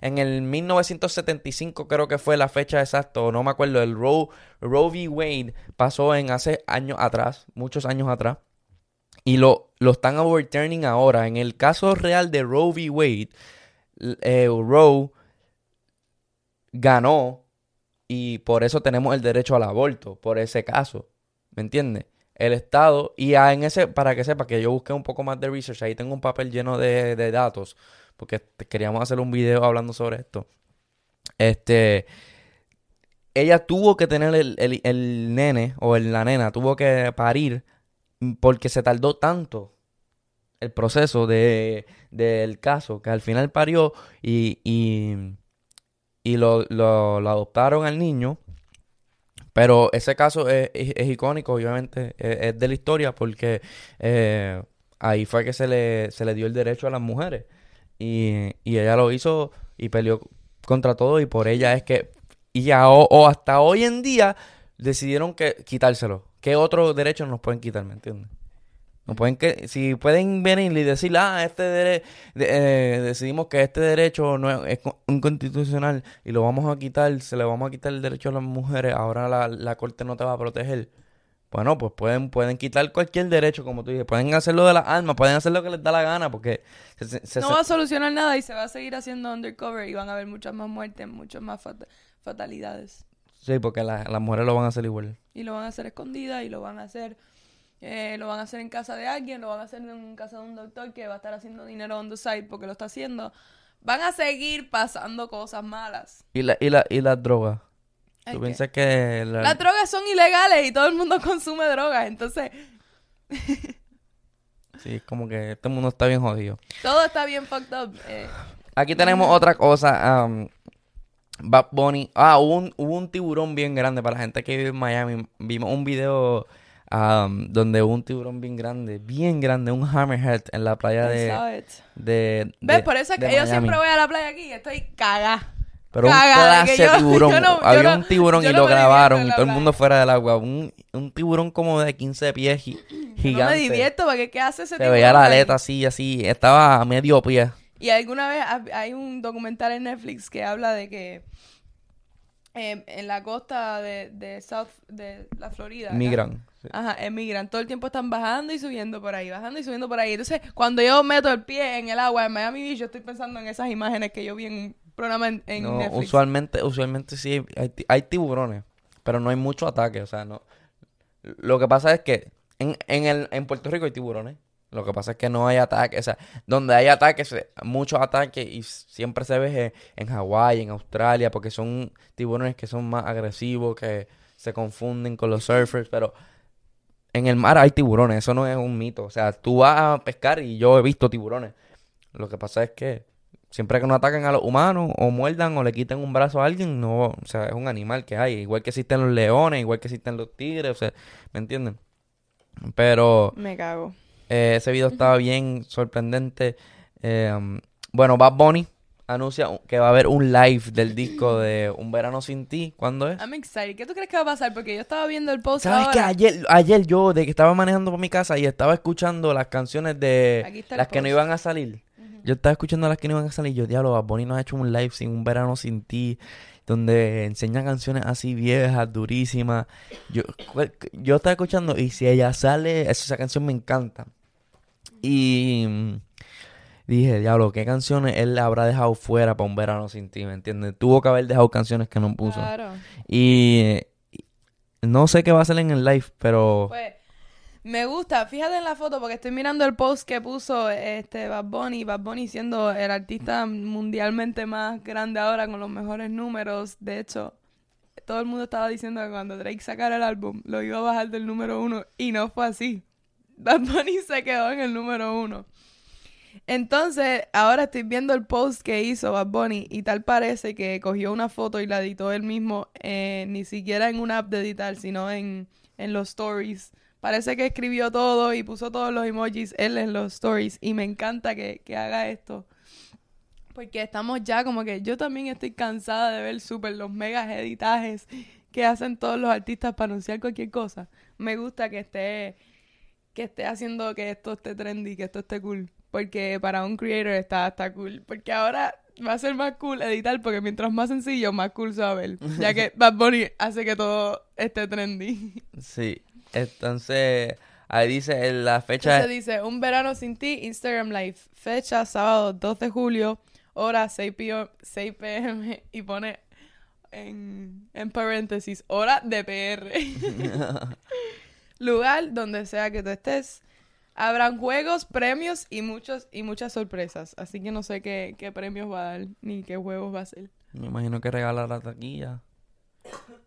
en el 1975, creo que fue la fecha exacta, no me acuerdo, el Roe, Roe v. Wade pasó en hace años atrás, muchos años atrás. Y lo, lo están overturning ahora. En el caso real de Roe v. Wade, eh, Roe ganó y por eso tenemos el derecho al aborto, por ese caso. ¿Me entiendes? El Estado, y ah, en ese, para que sepa que yo busqué un poco más de research, ahí tengo un papel lleno de, de datos, porque te- queríamos hacer un video hablando sobre esto. Este, ella tuvo que tener el, el- el nene o la nena, tuvo que parir mm, porque se tardó tanto el proceso de, del caso, que al final parió y, y, y lo, lo adoptaron al niño. Pero ese caso es, es- icónico, obviamente, es, es de la historia porque eh, ahí fue que se le, se le dio el derecho a las mujeres. Y, y ella lo hizo y peleó contra todo y por ella es que... Y ya, o, hasta hoy en día decidieron que quitárselo. ¿Qué otro derecho nos pueden quitar, me entiendes? No pueden que, si pueden venir y decir, ah, este dere- de- eh, decidimos que este derecho no es, es co- inconstitucional y lo vamos a quitar, se le vamos a quitar el derecho a las mujeres, ahora la, la corte no te va a proteger. Bueno, pues pueden, pueden quitar cualquier derecho, como tú dices, pueden hacer lo de las armas, pueden hacer lo que les da la gana, porque se- No va a solucionar nada y se va a seguir haciendo undercover y van a haber muchas más muertes, muchas más fat- fatalidades. sí, porque la- las mujeres lo van a hacer igual. Y lo van a hacer escondida y lo van a hacer eh, lo van a hacer en casa de alguien, lo van a hacer en casa de un doctor que va a estar haciendo dinero on the side porque lo está haciendo. Van a seguir pasando cosas malas. Y, la, y, la, y las drogas. ¿Tú piensas que la- Las drogas son ilegales y todo el mundo (laughs) consume drogas, entonces (laughs) sí, es como que este mundo está bien jodido? todo está bien fucked up. eh. Aquí tenemos otra cosa. um, Bad Bunny. Ah, hubo un, hubo un tiburón bien grande para la gente que vive en Miami. Vimos un video um, donde hubo un tiburón bien grande, bien grande, un hammerhead en la playa de, de, ¿Ves? Por eso es que yo siempre voy a la playa aquí y estoy cagada. Pero un cagada clase (laughs) yo- tiburón. yo no- yo Había no- un tiburón yo y no lo grabaron y todo el mundo fuera del agua. Un, un tiburón como de 15 pies gi- gigante. No me divierto porque ¿qué hace ese Se tiburón veía la aleta así, así. Estaba a medio pie. Y alguna vez ha- hay un documental en Netflix que habla de que eh, en la costa de, de South de la Florida. Migran. Sí. Ajá, emigran. Todo el tiempo están bajando y subiendo por ahí, bajando y subiendo por ahí. Entonces, cuando yo meto el pie en el agua en Miami Beach, yo estoy pensando en esas imágenes que yo vi en un programa en, en No, Netflix. usualmente, usualmente sí hay, hay tiburones, pero no hay mucho ataque, o sea, no. Lo que pasa es que en, en, el, en Puerto Rico hay tiburones. Lo que pasa es que no hay ataque, o sea, donde hay ataques, muchos ataques y siempre se ve en, en Hawái, en Australia, porque son tiburones que son más agresivos, que se confunden con los surfers, pero en el mar hay tiburones, eso no es un mito, o sea, tú vas a pescar y yo he visto tiburones. Lo que pasa es que Siempre que no ataquen a los humanos o muerdan o le quiten un brazo a alguien, no, o sea, es un animal que hay. Igual que existen los leones, igual que existen los tigres, o sea, ¿me entienden? Pero Me cago. eh, ese video estaba bien sorprendente. Eh, um, bueno, Bad Bunny anuncia un- que va a haber un live del disco de Un Verano Sin Ti. ¿Cuándo es? I'm excited. ¿Qué tú crees que va a pasar? Porque yo estaba viendo el post ¿Sabes que ahora. ayer, ayer yo, de que estaba manejando por mi casa y estaba escuchando las canciones de las que no iban a salir? Yo estaba escuchando las que no iban a salir. Yo, diablo, Bad Bunny nos ha hecho un live sin un verano sin ti, donde enseña canciones así viejas, durísimas. Yo, yo estaba escuchando y si ella sale, esa, esa canción me encanta. Y, dije, diablo, ¿qué canciones él habrá dejado fuera para un verano sin ti? ¿Me entiendes? Tuvo que haber dejado canciones que no puso. Claro. Y y no sé qué va a hacer en el live, pero Pues me gusta, fíjate en la foto porque estoy mirando el post que puso este Bad Bunny, Bad Bunny siendo el artista mundialmente más grande ahora con los mejores números. De hecho, todo el mundo estaba diciendo que cuando Drake sacara el álbum lo iba a bajar del número uno y no fue así. Bad Bunny se quedó en el número uno. Entonces, ahora estoy viendo el post que hizo Bad Bunny y tal parece que cogió una foto y la editó él mismo, eh, ni siquiera en una app de editar, sino en, en los stories. Parece que escribió todo y puso todos los emojis él en los stories y me encanta que, que haga esto. Porque estamos ya como que yo también estoy cansada de ver súper los megas editajes que hacen todos los artistas para anunciar cualquier cosa. Me gusta que esté que esté haciendo que esto esté trendy, que esto esté cool. Porque para un creator está, está cool. Porque ahora va a ser más cool editar, porque mientras más sencillo, más cool se va a ver. Ya que (laughs) Bad Bunny hace que todo esté trendy. sí. Entonces, ahí dice en la fecha. Entonces dice, un verano sin ti, Instagram Live. Fecha, sábado 2 de julio, hora 6 p.m. 6 p.m. y pone en, en paréntesis, hora de PR. (laughs) (laughs) Lugar donde sea que tú estés. Habrán juegos, premios y muchos y muchas sorpresas. Así que no sé qué, qué premios va a dar ni qué juegos va a hacer. Me imagino que regala la taquilla.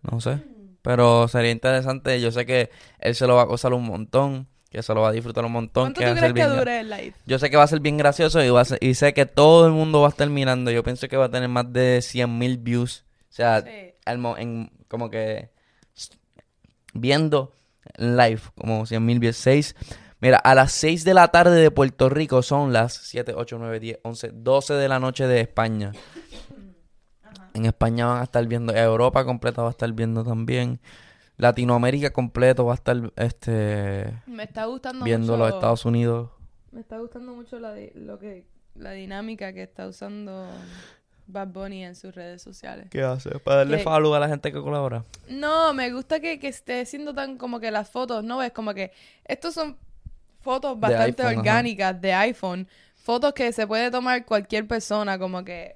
No sé. Pero sería interesante. Yo sé que él se lo va a gozar un montón. Que se lo va a disfrutar un montón. ¿Cuánto Que tú va ser crees que dure el live? Yo sé que va a ser bien gracioso y, va a ser- y sé que todo el mundo va a estar mirando. Yo pienso que va a tener más de 100 mil views. O sea, Sí. al mo- en, como que viendo live, como 100 mil views. 6. Mira, a las 6 de la tarde de Puerto Rico son las 7, 8, 9, 10, 11, 12 de la noche de España. En España van a estar viendo, Europa completa va a estar viendo también. Latinoamérica completo va a estar este Me está gustando viendo mucho. los Estados Unidos. Me está gustando mucho la, di- lo que, la dinámica que está usando Bad Bunny en sus redes sociales. ¿Qué hace? Para darle Que- follow a la gente que colabora. No, me gusta que, que esté siendo tan como que las fotos, ¿no ves? Como que estos son fotos bastante iPhone, ajá. orgánicas de iPhone. Fotos que se puede tomar cualquier persona, como que,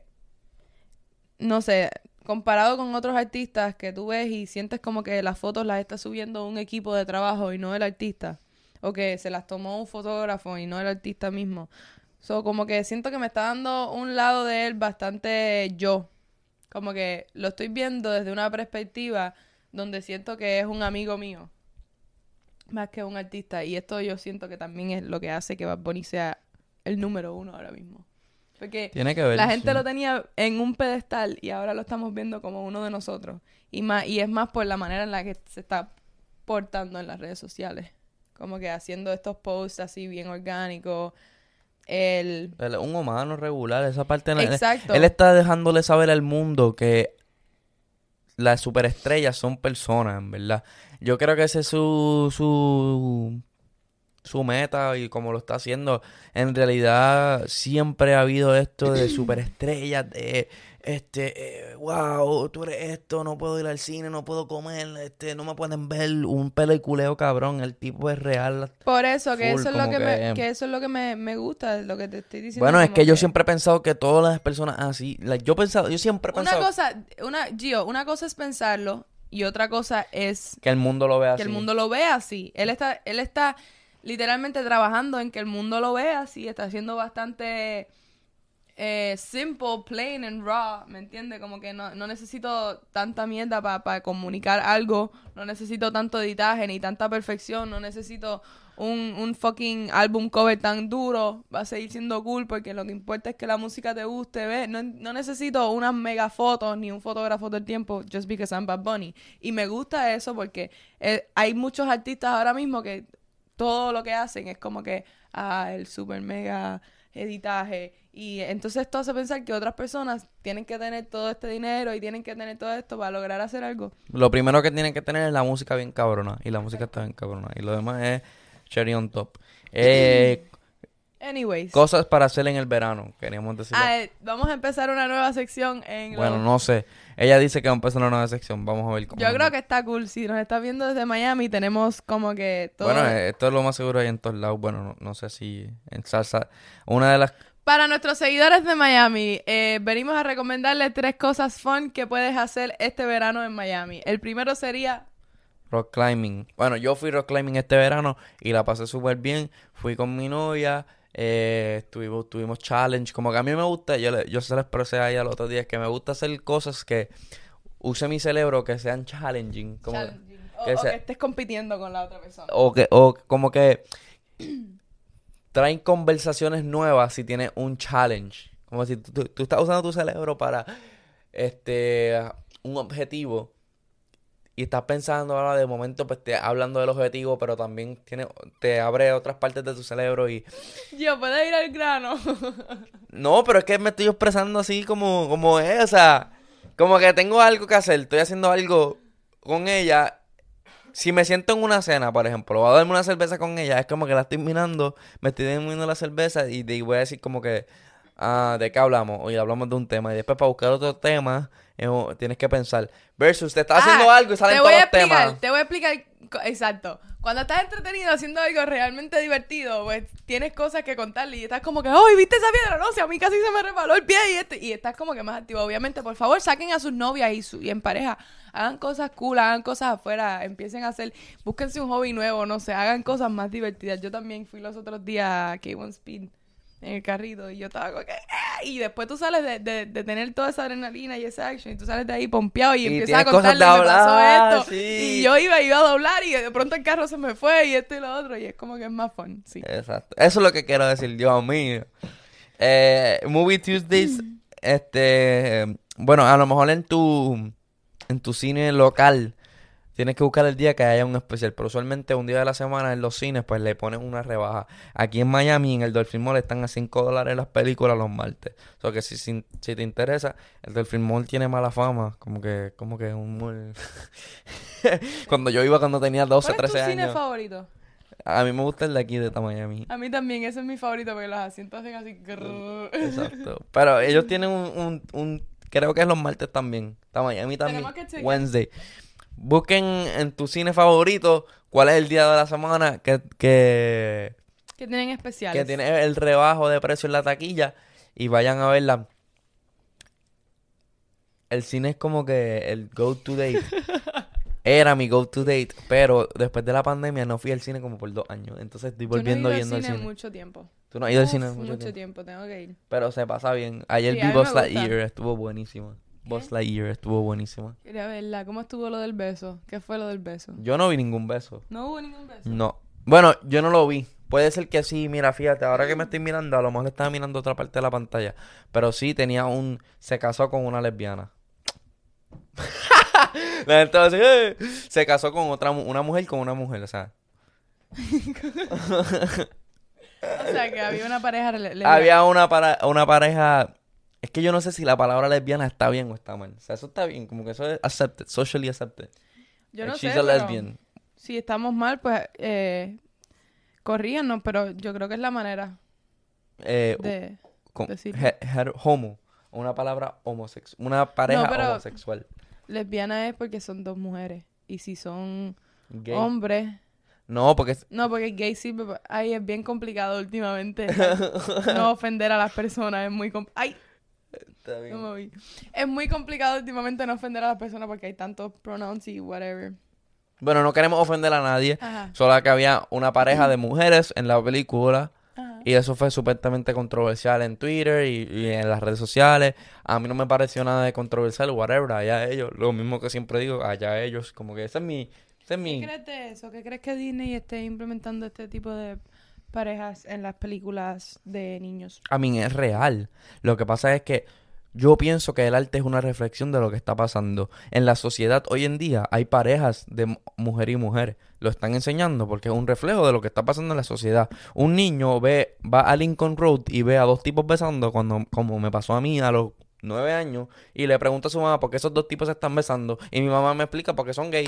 no sé, comparado con otros artistas que tú ves y sientes como que las fotos las está subiendo un equipo de trabajo y no el artista. O que se las tomó un fotógrafo y no el artista mismo. So, como que siento que me está dando un lado de él bastante yo. Como que lo estoy viendo desde una perspectiva donde siento que es un amigo mío. Más que un artista. Y esto yo siento que también es lo que hace que Bad Bunny sea el número uno ahora mismo. Porque Tiene que ver. la gente sí. lo tenía en un pedestal y ahora lo estamos viendo como uno de nosotros. Y más, y es más por la manera en la que se está portando en las redes sociales. Como que haciendo estos posts así bien orgánicos. El... Un humano regular, esa parte. él- Exacto. Él está dejándole saber al mundo que las superestrellas son personas, en verdad. Yo creo que ese es su, su, su meta y como lo está haciendo. En realidad siempre ha habido esto de superestrellas, de este, eh, wow, tú eres esto, no puedo ir al cine, no puedo comer, este, no me pueden ver, un peliculeo cabrón, el tipo es real. Por eso, que Full, eso es lo que, que- me, que eso es lo que me, me gusta, lo que te estoy diciendo. Bueno, es que yo siempre he pensado que todas las personas así, like, yo he pensado, yo siempre he Una pensado cosa, una, Gio, una cosa es pensarlo y otra cosa es que el mundo lo vea que así. el mundo lo vea así. Él está, él está literalmente trabajando en que el mundo lo vea así, está haciendo bastante eh, simple, plain and raw, ¿me entiendes? Como que no, necesito tanta mierda para comunicar algo, no necesito tanto editaje ni tanta perfección, no necesito un, fucking álbum cover tan duro, va a seguir siendo cool porque lo que importa es que la música te guste, ¿ves? No, no necesito unas mega fotos ni un fotógrafo del tiempo just because I'm Bad Bunny. Y me gusta eso porque eh, hay muchos artistas ahora mismo que todo lo que hacen es como que, ah, el super mega editaje. Y entonces esto hace pensar que otras personas tienen que tener todo este dinero y tienen que tener todo esto para lograr hacer algo. Lo primero que tienen que tener es la música bien cabrona. Y la música está bien cabrona. Y lo demás es cherry on top. Eh, Anyways. cosas para hacer en el verano. Queríamos decir. Vamos a empezar una nueva sección en... bueno, los- no sé. Ella dice que va a empezar una nueva sección. Vamos a ver cómo. Yo creo que está cool. Si nos estás viendo desde Miami, tenemos como que todo... Bueno, esto es lo más seguro ahí en todos lados. Bueno, no, no sé si en salsa. Una de las. Para nuestros seguidores de Miami, eh, venimos a recomendarles tres cosas fun que puedes hacer este verano en Miami. El primero sería Rock climbing. Bueno, yo fui rock climbing este verano y la pasé súper bien. Fui con mi novia, eh, tuvimos, tuvimos challenge. Como que a mí me gusta, yo, le- yo se lo expresé a ella el otro día, que me gusta hacer cosas que use mi cerebro que sean challenging. Como, challenging. O, que o sea- que estés compitiendo con la otra persona. o que, o como que (clears throat) traen conversaciones nuevas si tienes un challenge. Como si tú, tú- tú estás usando tu cerebro para este un objetivo y estás pensando ahora de momento pues te hablando del objetivo, pero también tiene te abre otras partes de tu cerebro y Yo, puedes ir al grano. (laughs) no, pero es que me estoy expresando así como como es, o sea, como que tengo algo que hacer, estoy haciendo algo con ella. Si me siento en una cena, por ejemplo, voy a darme una cerveza con ella, es como que la estoy mirando, me estoy mirando la cerveza y, y voy a decir como que, ah, ¿de qué hablamos? Oye, hablamos de un tema y después para buscar otro tema eh, tienes que pensar. Versus, te estás haciendo Ah, algo y salen te todos voy a los explicar, temas. Te voy a explicar, exacto. Cuando estás entretenido haciendo algo realmente divertido, pues tienes cosas que contarle y estás como que, ¡ay, viste esa piedra! No, si a mí casi se me resbaló el pie y, este, y estás como que más activo. Obviamente, por favor, saquen a sus novias y, su, y en pareja. Hagan cosas cool, hagan cosas afuera, empiecen a hacer, búsquense un hobby nuevo, no sé, hagan cosas más divertidas. Yo también fui los otros días a K1 Speed en el carrito y yo estaba como que "Ah", y después tú sales de, de, de tener toda esa adrenalina y esa action y tú sales de ahí pompeado y, Y empiezas a contarle me pasó esto sí. y yo iba iba a doblar y de pronto el carro se me fue y esto y lo otro y es como que es más fun sí Exacto. Eso es lo que quiero decir, Dios mío. Eh, Movie Tuesdays, este, bueno, a lo mejor en tu, en tu cine local tienes que buscar el día que haya un especial, pero usualmente un día de la semana en los cines pues le ponen una rebaja. Aquí en Miami, en el Dolphin Mall, están a 5 dólares las películas los martes. O sea que si, si, si te interesa, el Dolphin Mall tiene mala fama, como que, como que un mall... (laughs) cuando yo iba cuando tenía 12, ¿cuál es tu 13 cine años. favorito? A mí me gusta el de aquí de Miami. a mí también ese es mi favorito porque los asientos hacen así. Exacto. Pero ellos tienen un, un, un- creo que es los martes también. Miami también. Wednesday. Busquen en tu cine favorito cuál es el día de la semana que, que, que tienen especiales que tiene el rebajo de precio en la taquilla y vayan a verla. El cine es como que el go to date. (laughs) Era mi go to date, pero después de la pandemia no fui al cine como por dos años. Entonces estoy no volviendo al yendo al cine mucho tiempo Tú no has ido al cine mucho, mucho tiempo. tiempo tengo que ir Pero se pasa bien. Ayer Sí, vi me Lightyear, estuvo buenísima. Buzz Lightyear estuvo buenísima. quería verla cómo estuvo lo del beso qué fue lo del beso Yo no vi ningún beso. no hubo ningún beso No. Bueno, yo no lo vi. Puede ser que sí, mira, fíjate, ahora que me estoy mirando, a lo mejor estaba mirando otra parte de la pantalla. Pero sí tenía un. Se casó con una lesbiana. (laughs) La gente va a decir, "Eh". Se casó con otra una mujer con una mujer, o sea. (laughs) o sea que había una pareja. Había una, para, una pareja. Es que yo no sé si la palabra lesbiana está bien o está mal. O sea, eso está bien, como que eso es accepted, socially accepted. yo no Like, sé she's a lesbian. si estamos mal, pues eh, corríganos, pero yo creo que es la manera Eh, de... con- decir. homo. Una palabra homosexual. Una pareja No, pero- homosexual. Lesbiana es porque son dos mujeres. Y si son Gay. hombres... No, porque No, porque gay sí... Ay, es bien complicado últimamente. (laughs) no ofender a las personas es muy... com- Ay, Está bien. no me vi. Es muy complicado últimamente no ofender a las personas porque hay tantos pronouns y whatever. Bueno, no queremos ofender a nadie. Ajá. Solo que había una pareja de mujeres en la película. Ajá. Y eso fue supuestamente controversial en Twitter y, y en las redes sociales. A mí no me pareció nada de controversial, whatever. Allá ellos. Lo mismo que siempre digo, allá ellos. Como que ese es mi... Ese es ¿Qué mi... crees de eso? ¿Qué crees que Disney esté implementando este tipo de parejas en las películas de niños? A mí es real. Lo que pasa es que yo pienso que el arte es una reflexión de lo que está pasando. En la sociedad hoy en día hay parejas de mu- mujer y mujer. Lo están enseñando porque es un reflejo de lo que está pasando en la sociedad. Un niño ve, va a Lincoln Road y ve a dos tipos besando cuando, como me pasó a mí a los nueve años, y le pregunta a su mamá por qué esos dos tipos se están besando. Y mi mamá me explica por qué son gay.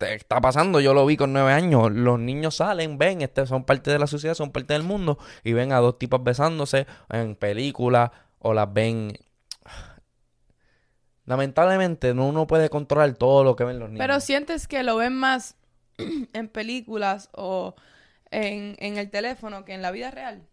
Está pasando, yo lo vi con nueve años. Los niños salen, ven, este, son parte de la sociedad, son parte del mundo, y ven a dos tipos besándose en películas o las ven. Lamentablemente, no uno puede controlar todo lo que ven los niños. Pero sientes que lo ven más (clears throat) en películas o en, en el teléfono que en la vida real.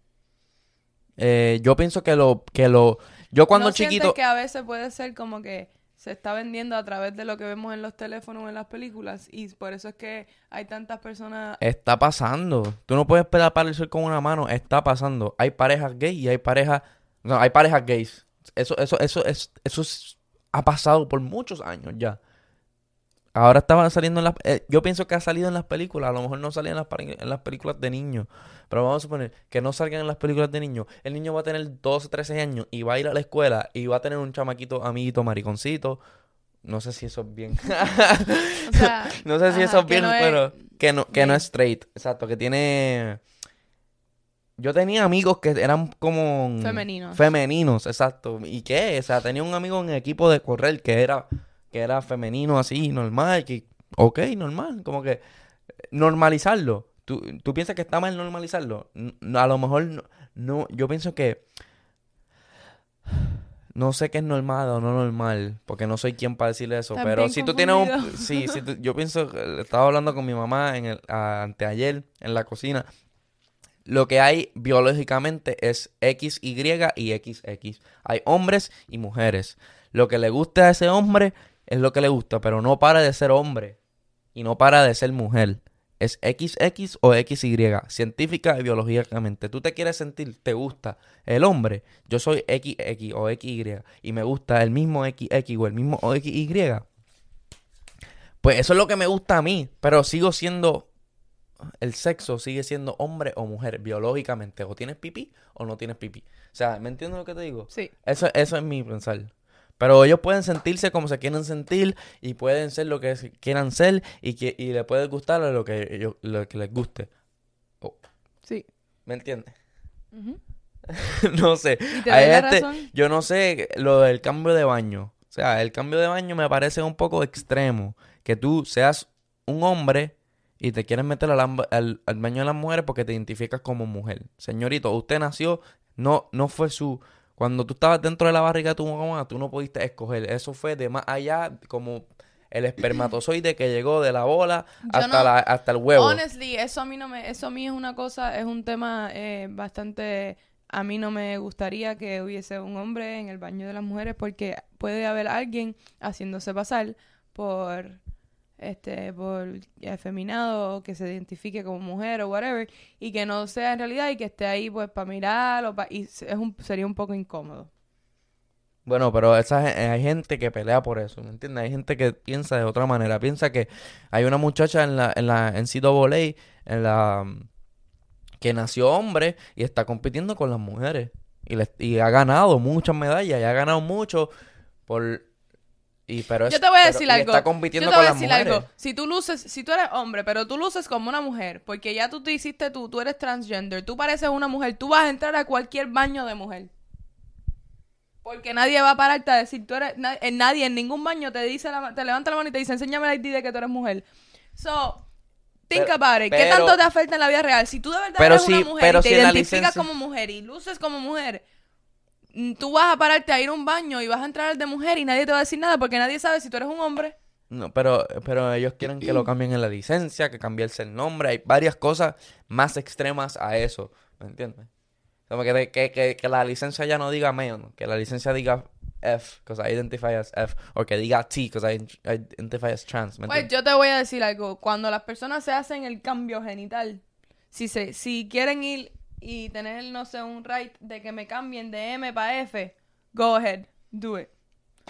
Eh, yo pienso que lo, que lo, yo cuando ¿No sientes chiquito, que a veces puede ser como que se está vendiendo a través de lo que vemos en los teléfonos o en las películas y por eso es que hay tantas personas está pasando. Tú no puedes pegar para el sol con una mano, está pasando. Hay parejas gay y hay parejas, no, hay parejas gays. Eso, eso, eso, es, eso es- ha pasado por muchos años ya. Ahora estaban saliendo en las... eh, yo pienso que ha salido en las películas. A lo mejor no salía en las, pari- en las películas de niños. Pero vamos a suponer que no salgan en las películas de niños. El niño va a tener 12, 13 años y va a ir a la escuela y va a tener un chamaquito, amiguito, mariconcito. No sé si eso es bien. (laughs) o sea no sé si ajá, eso es bien, no es pero que no, que no es straight. Exacto, que tiene... Yo tenía amigos que eran como... Femeninos. Femeninos, exacto. ¿Y qué? O sea, tenía un amigo en el equipo de correr que era, que era femenino así, normal, que... Ok, normal, como que... Normalizarlo. ¿Tú, tú piensas que está mal normalizarlo? No, a lo mejor no, no, yo pienso que... No sé qué es normal o no normal, porque no soy quien para decirle eso, pero si tú tienes un... Sí, si tú- yo pienso, estaba hablando con mi mamá en el, a- anteayer en la cocina, lo que hay biológicamente es X, Y y XX. Hay hombres y mujeres. Lo que le gusta a ese hombre es lo que le gusta, pero no para de ser hombre y no para de ser mujer. Es XX o XY, científica y biológicamente. Tú te quieres sentir, te gusta el hombre. Yo soy XX o XY y me gusta el mismo XX o el mismo XY. Pues eso es lo que me gusta a mí, pero sigo siendo el sexo sigue siendo hombre o mujer biológicamente. O tienes pipí o no tienes pipí. O sea, ¿me entiendes lo que te digo? sí Eso, eso es mi pensar. Pero ellos pueden sentirse como se quieren sentir y pueden ser lo que quieran ser y, que, y le puede gustar lo que, ellos- lo que les guste. Oh, sí ¿Me entiendes? (laughs) No sé. y te Hay doy la gente- razón yo no sé lo del cambio de baño. O sea, el cambio de baño me parece un poco extremo. Que tú seas un hombre y te quieres meter al, al- al baño de las mujeres porque te identificas como mujer. Señorito, usted nació, no, no fue su... Cuando tú estabas dentro de la barriga de tu mamá, tú no pudiste escoger. Eso fue de más allá, como el espermatozoide que llegó de la bola hasta, no- la, hasta el huevo. Honestly, eso a mí no me, eso a mí es una cosa, es un tema eh, bastante, a mí no me gustaría que hubiese un hombre en el baño de las mujeres porque puede haber alguien haciéndose pasar por, este, por efeminado o que se identifique como mujer o whatever y que no sea en realidad y que esté ahí pues para mirar o pa- y es un, sería un poco incómodo. Bueno, pero esa, gen- hay gente que pelea por eso, ¿me entiendes? Hay gente que piensa de otra manera. Piensa que hay una muchacha en la, en la NCAA, en la que nació hombre y está compitiendo con las mujeres. Y, le- y ha ganado muchas medallas y ha ganado mucho por y pero Yo te voy a decir algo. está compitiendo Yo te con voy a las decir algo. Si tú luces, si tú eres hombre, pero tú luces como una mujer, porque ya tú te hiciste tú, tú eres transgender, tú pareces una mujer, tú vas a entrar a cualquier baño de mujer. Porque nadie va a pararte a decir, tú eres, na- eh, nadie en ningún baño te dice, la- te levanta la mano y te dice, enséñame el ID de que tú eres mujer. So, think Pero- about it. ¿Qué pero- tanto te afecta en la vida real? Si tú de verdad eres si- una mujer pero y te si en la identificas licencia- como mujer y luces como mujer, tú vas a pararte a ir a un baño y vas a entrar al de mujer y nadie te va a decir nada porque nadie sabe si tú eres un hombre. No, pero, pero ellos quieren que lo cambien en la licencia, que cambiarse el nombre. Hay varias cosas más extremas a eso. ¿Me entiendes? Como que, que, que, que la licencia ya no diga male, que la licencia diga F, because I identify as F, o que diga T, because I identify as trans. ¿me Pues yo te voy a decir algo. Cuando las personas se hacen el cambio genital, si se, si quieren ir y tener, no sé, un right de que me cambien de M para F, go ahead, do it.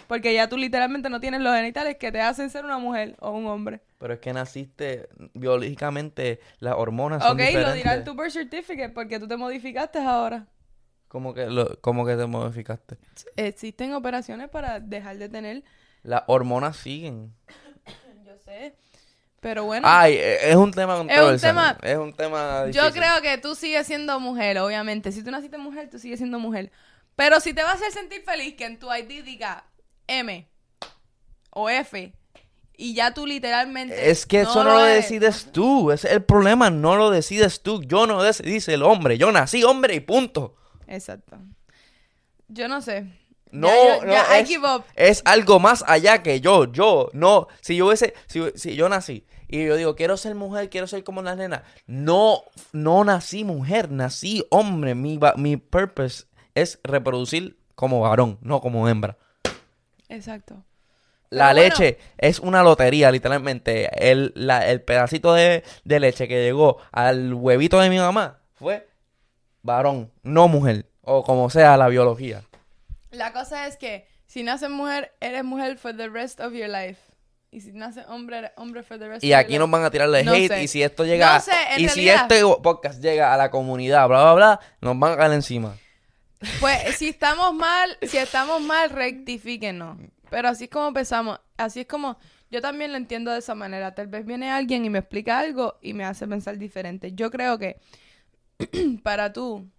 Porque ya tú literalmente no tienes los genitales que te hacen ser una mujer o un hombre. Pero es que naciste biológicamente, las hormonas son Ok, lo diferentes. dirá en tu birth certificate porque tú te modificaste ahora. ¿Cómo que, lo, cómo que te modificaste? Existen operaciones para dejar de tener, Las hormonas siguen. (coughs) yo sé, pero bueno. Ay, e- es un tema controversial. tema- Es un tema Yo creo que tú sigues siendo mujer, obviamente. Si tú naciste mujer, tú sigues siendo mujer. Pero si te va a hacer sentir feliz que en tu ID diga M o F y ya tú literalmente... Es que eso no lo eres. decides tú. Es el problema. No lo decides tú. Yo no decidí el hombre. Yo nací hombre y punto. Exacto. Yo no sé. no, Ya, yo- no, ya, es, es algo más allá que yo, yo, no, si yo hubiese, si, si yo nací y yo digo, quiero ser mujer, quiero ser como las nenas, no, no nací mujer, nací hombre, mi, mi purpose es reproducir como varón, no como hembra. Exacto. La Pero bueno. leche es una lotería, literalmente. El, la- el pedacito de, de leche que llegó al huevito de mi mamá fue varón, no mujer. O como sea la biología. La cosa es que si naces mujer, eres mujer for the rest of your life. Y si naces hombre, hombre for the rest Y of aquí nos van a tirarle No hate. sé. Y si esto llega. No sé, en y si este podcast llega a la comunidad, bla, bla, bla, nos van a caer encima. Pues si estamos mal, si estamos mal, rectifíquenos. Pero así es como empezamos. Así es como yo también lo entiendo de esa manera. Tal vez viene alguien y me explica algo y me hace pensar diferente. Yo creo que (clears throat) para tú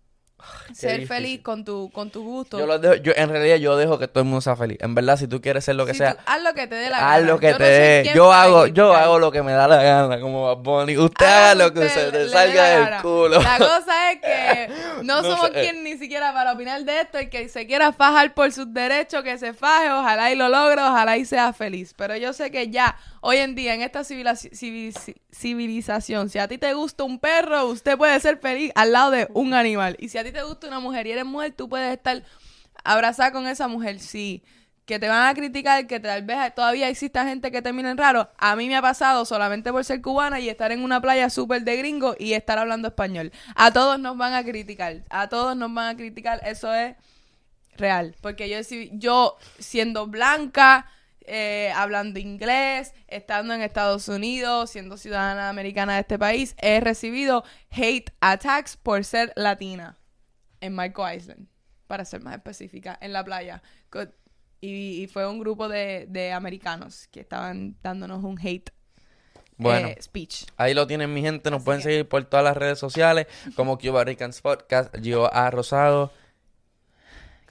ser feliz con tu con tu gusto, Yo, los dejo- yo, en realidad, yo dejo que todo el mundo sea feliz. En verdad, si tú quieres ser lo que si sea, tú- haz lo que te dé la gana. haz lo que Yo te no dé. Yo hago, yo hago lo que me da la gana, como Bad Bunny. Usted Haga lo que usted se te salga del gana. culo. La cosa es que (laughs) no, No somos sé. quien ni siquiera para opinar de esto. El que se quiera fajar por sus derechos, que se faje, ojalá y lo logre, ojalá y sea feliz. Pero yo sé que ya, hoy en día, en esta civilización, si a ti te gusta un perro, usted puede ser feliz al lado de un animal. Y si a ti te gusta una mujer y eres mujer, tú puedes estar abrazada con esa mujer, sí. Que te van a criticar, que tal vez todavía exista gente que te miren raro. A mí me ha pasado solamente por ser cubana y estar en una playa súper de gringo y estar hablando español. A todos nos van a criticar. A todos nos van a criticar. Eso es real. Porque yo, yo siendo blanca, eh, hablando inglés, estando en Estados Unidos, siendo ciudadana americana de este país, he recibido hate attacks por ser latina en Marco Island, para ser más específica, en la playa. Y, y fue un grupo de, de americanos que estaban dándonos un hate Bueno. eh, speech. Ahí lo tienen mi gente, nos Así pueden que- seguir por todas las redes sociales como Cuba Ricans Podcast, Gio A. Rosado.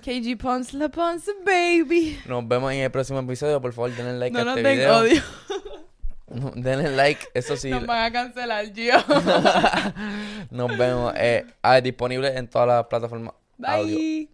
KG Pons La Ponce Baby. Nos vemos en el próximo episodio, por favor denle like No a nos este den video. odio. denle like, eso sí. Nos van a cancelar, Gio. (laughs) Nos vemos eh, ah, disponible en todas las plataformas audio. Bye.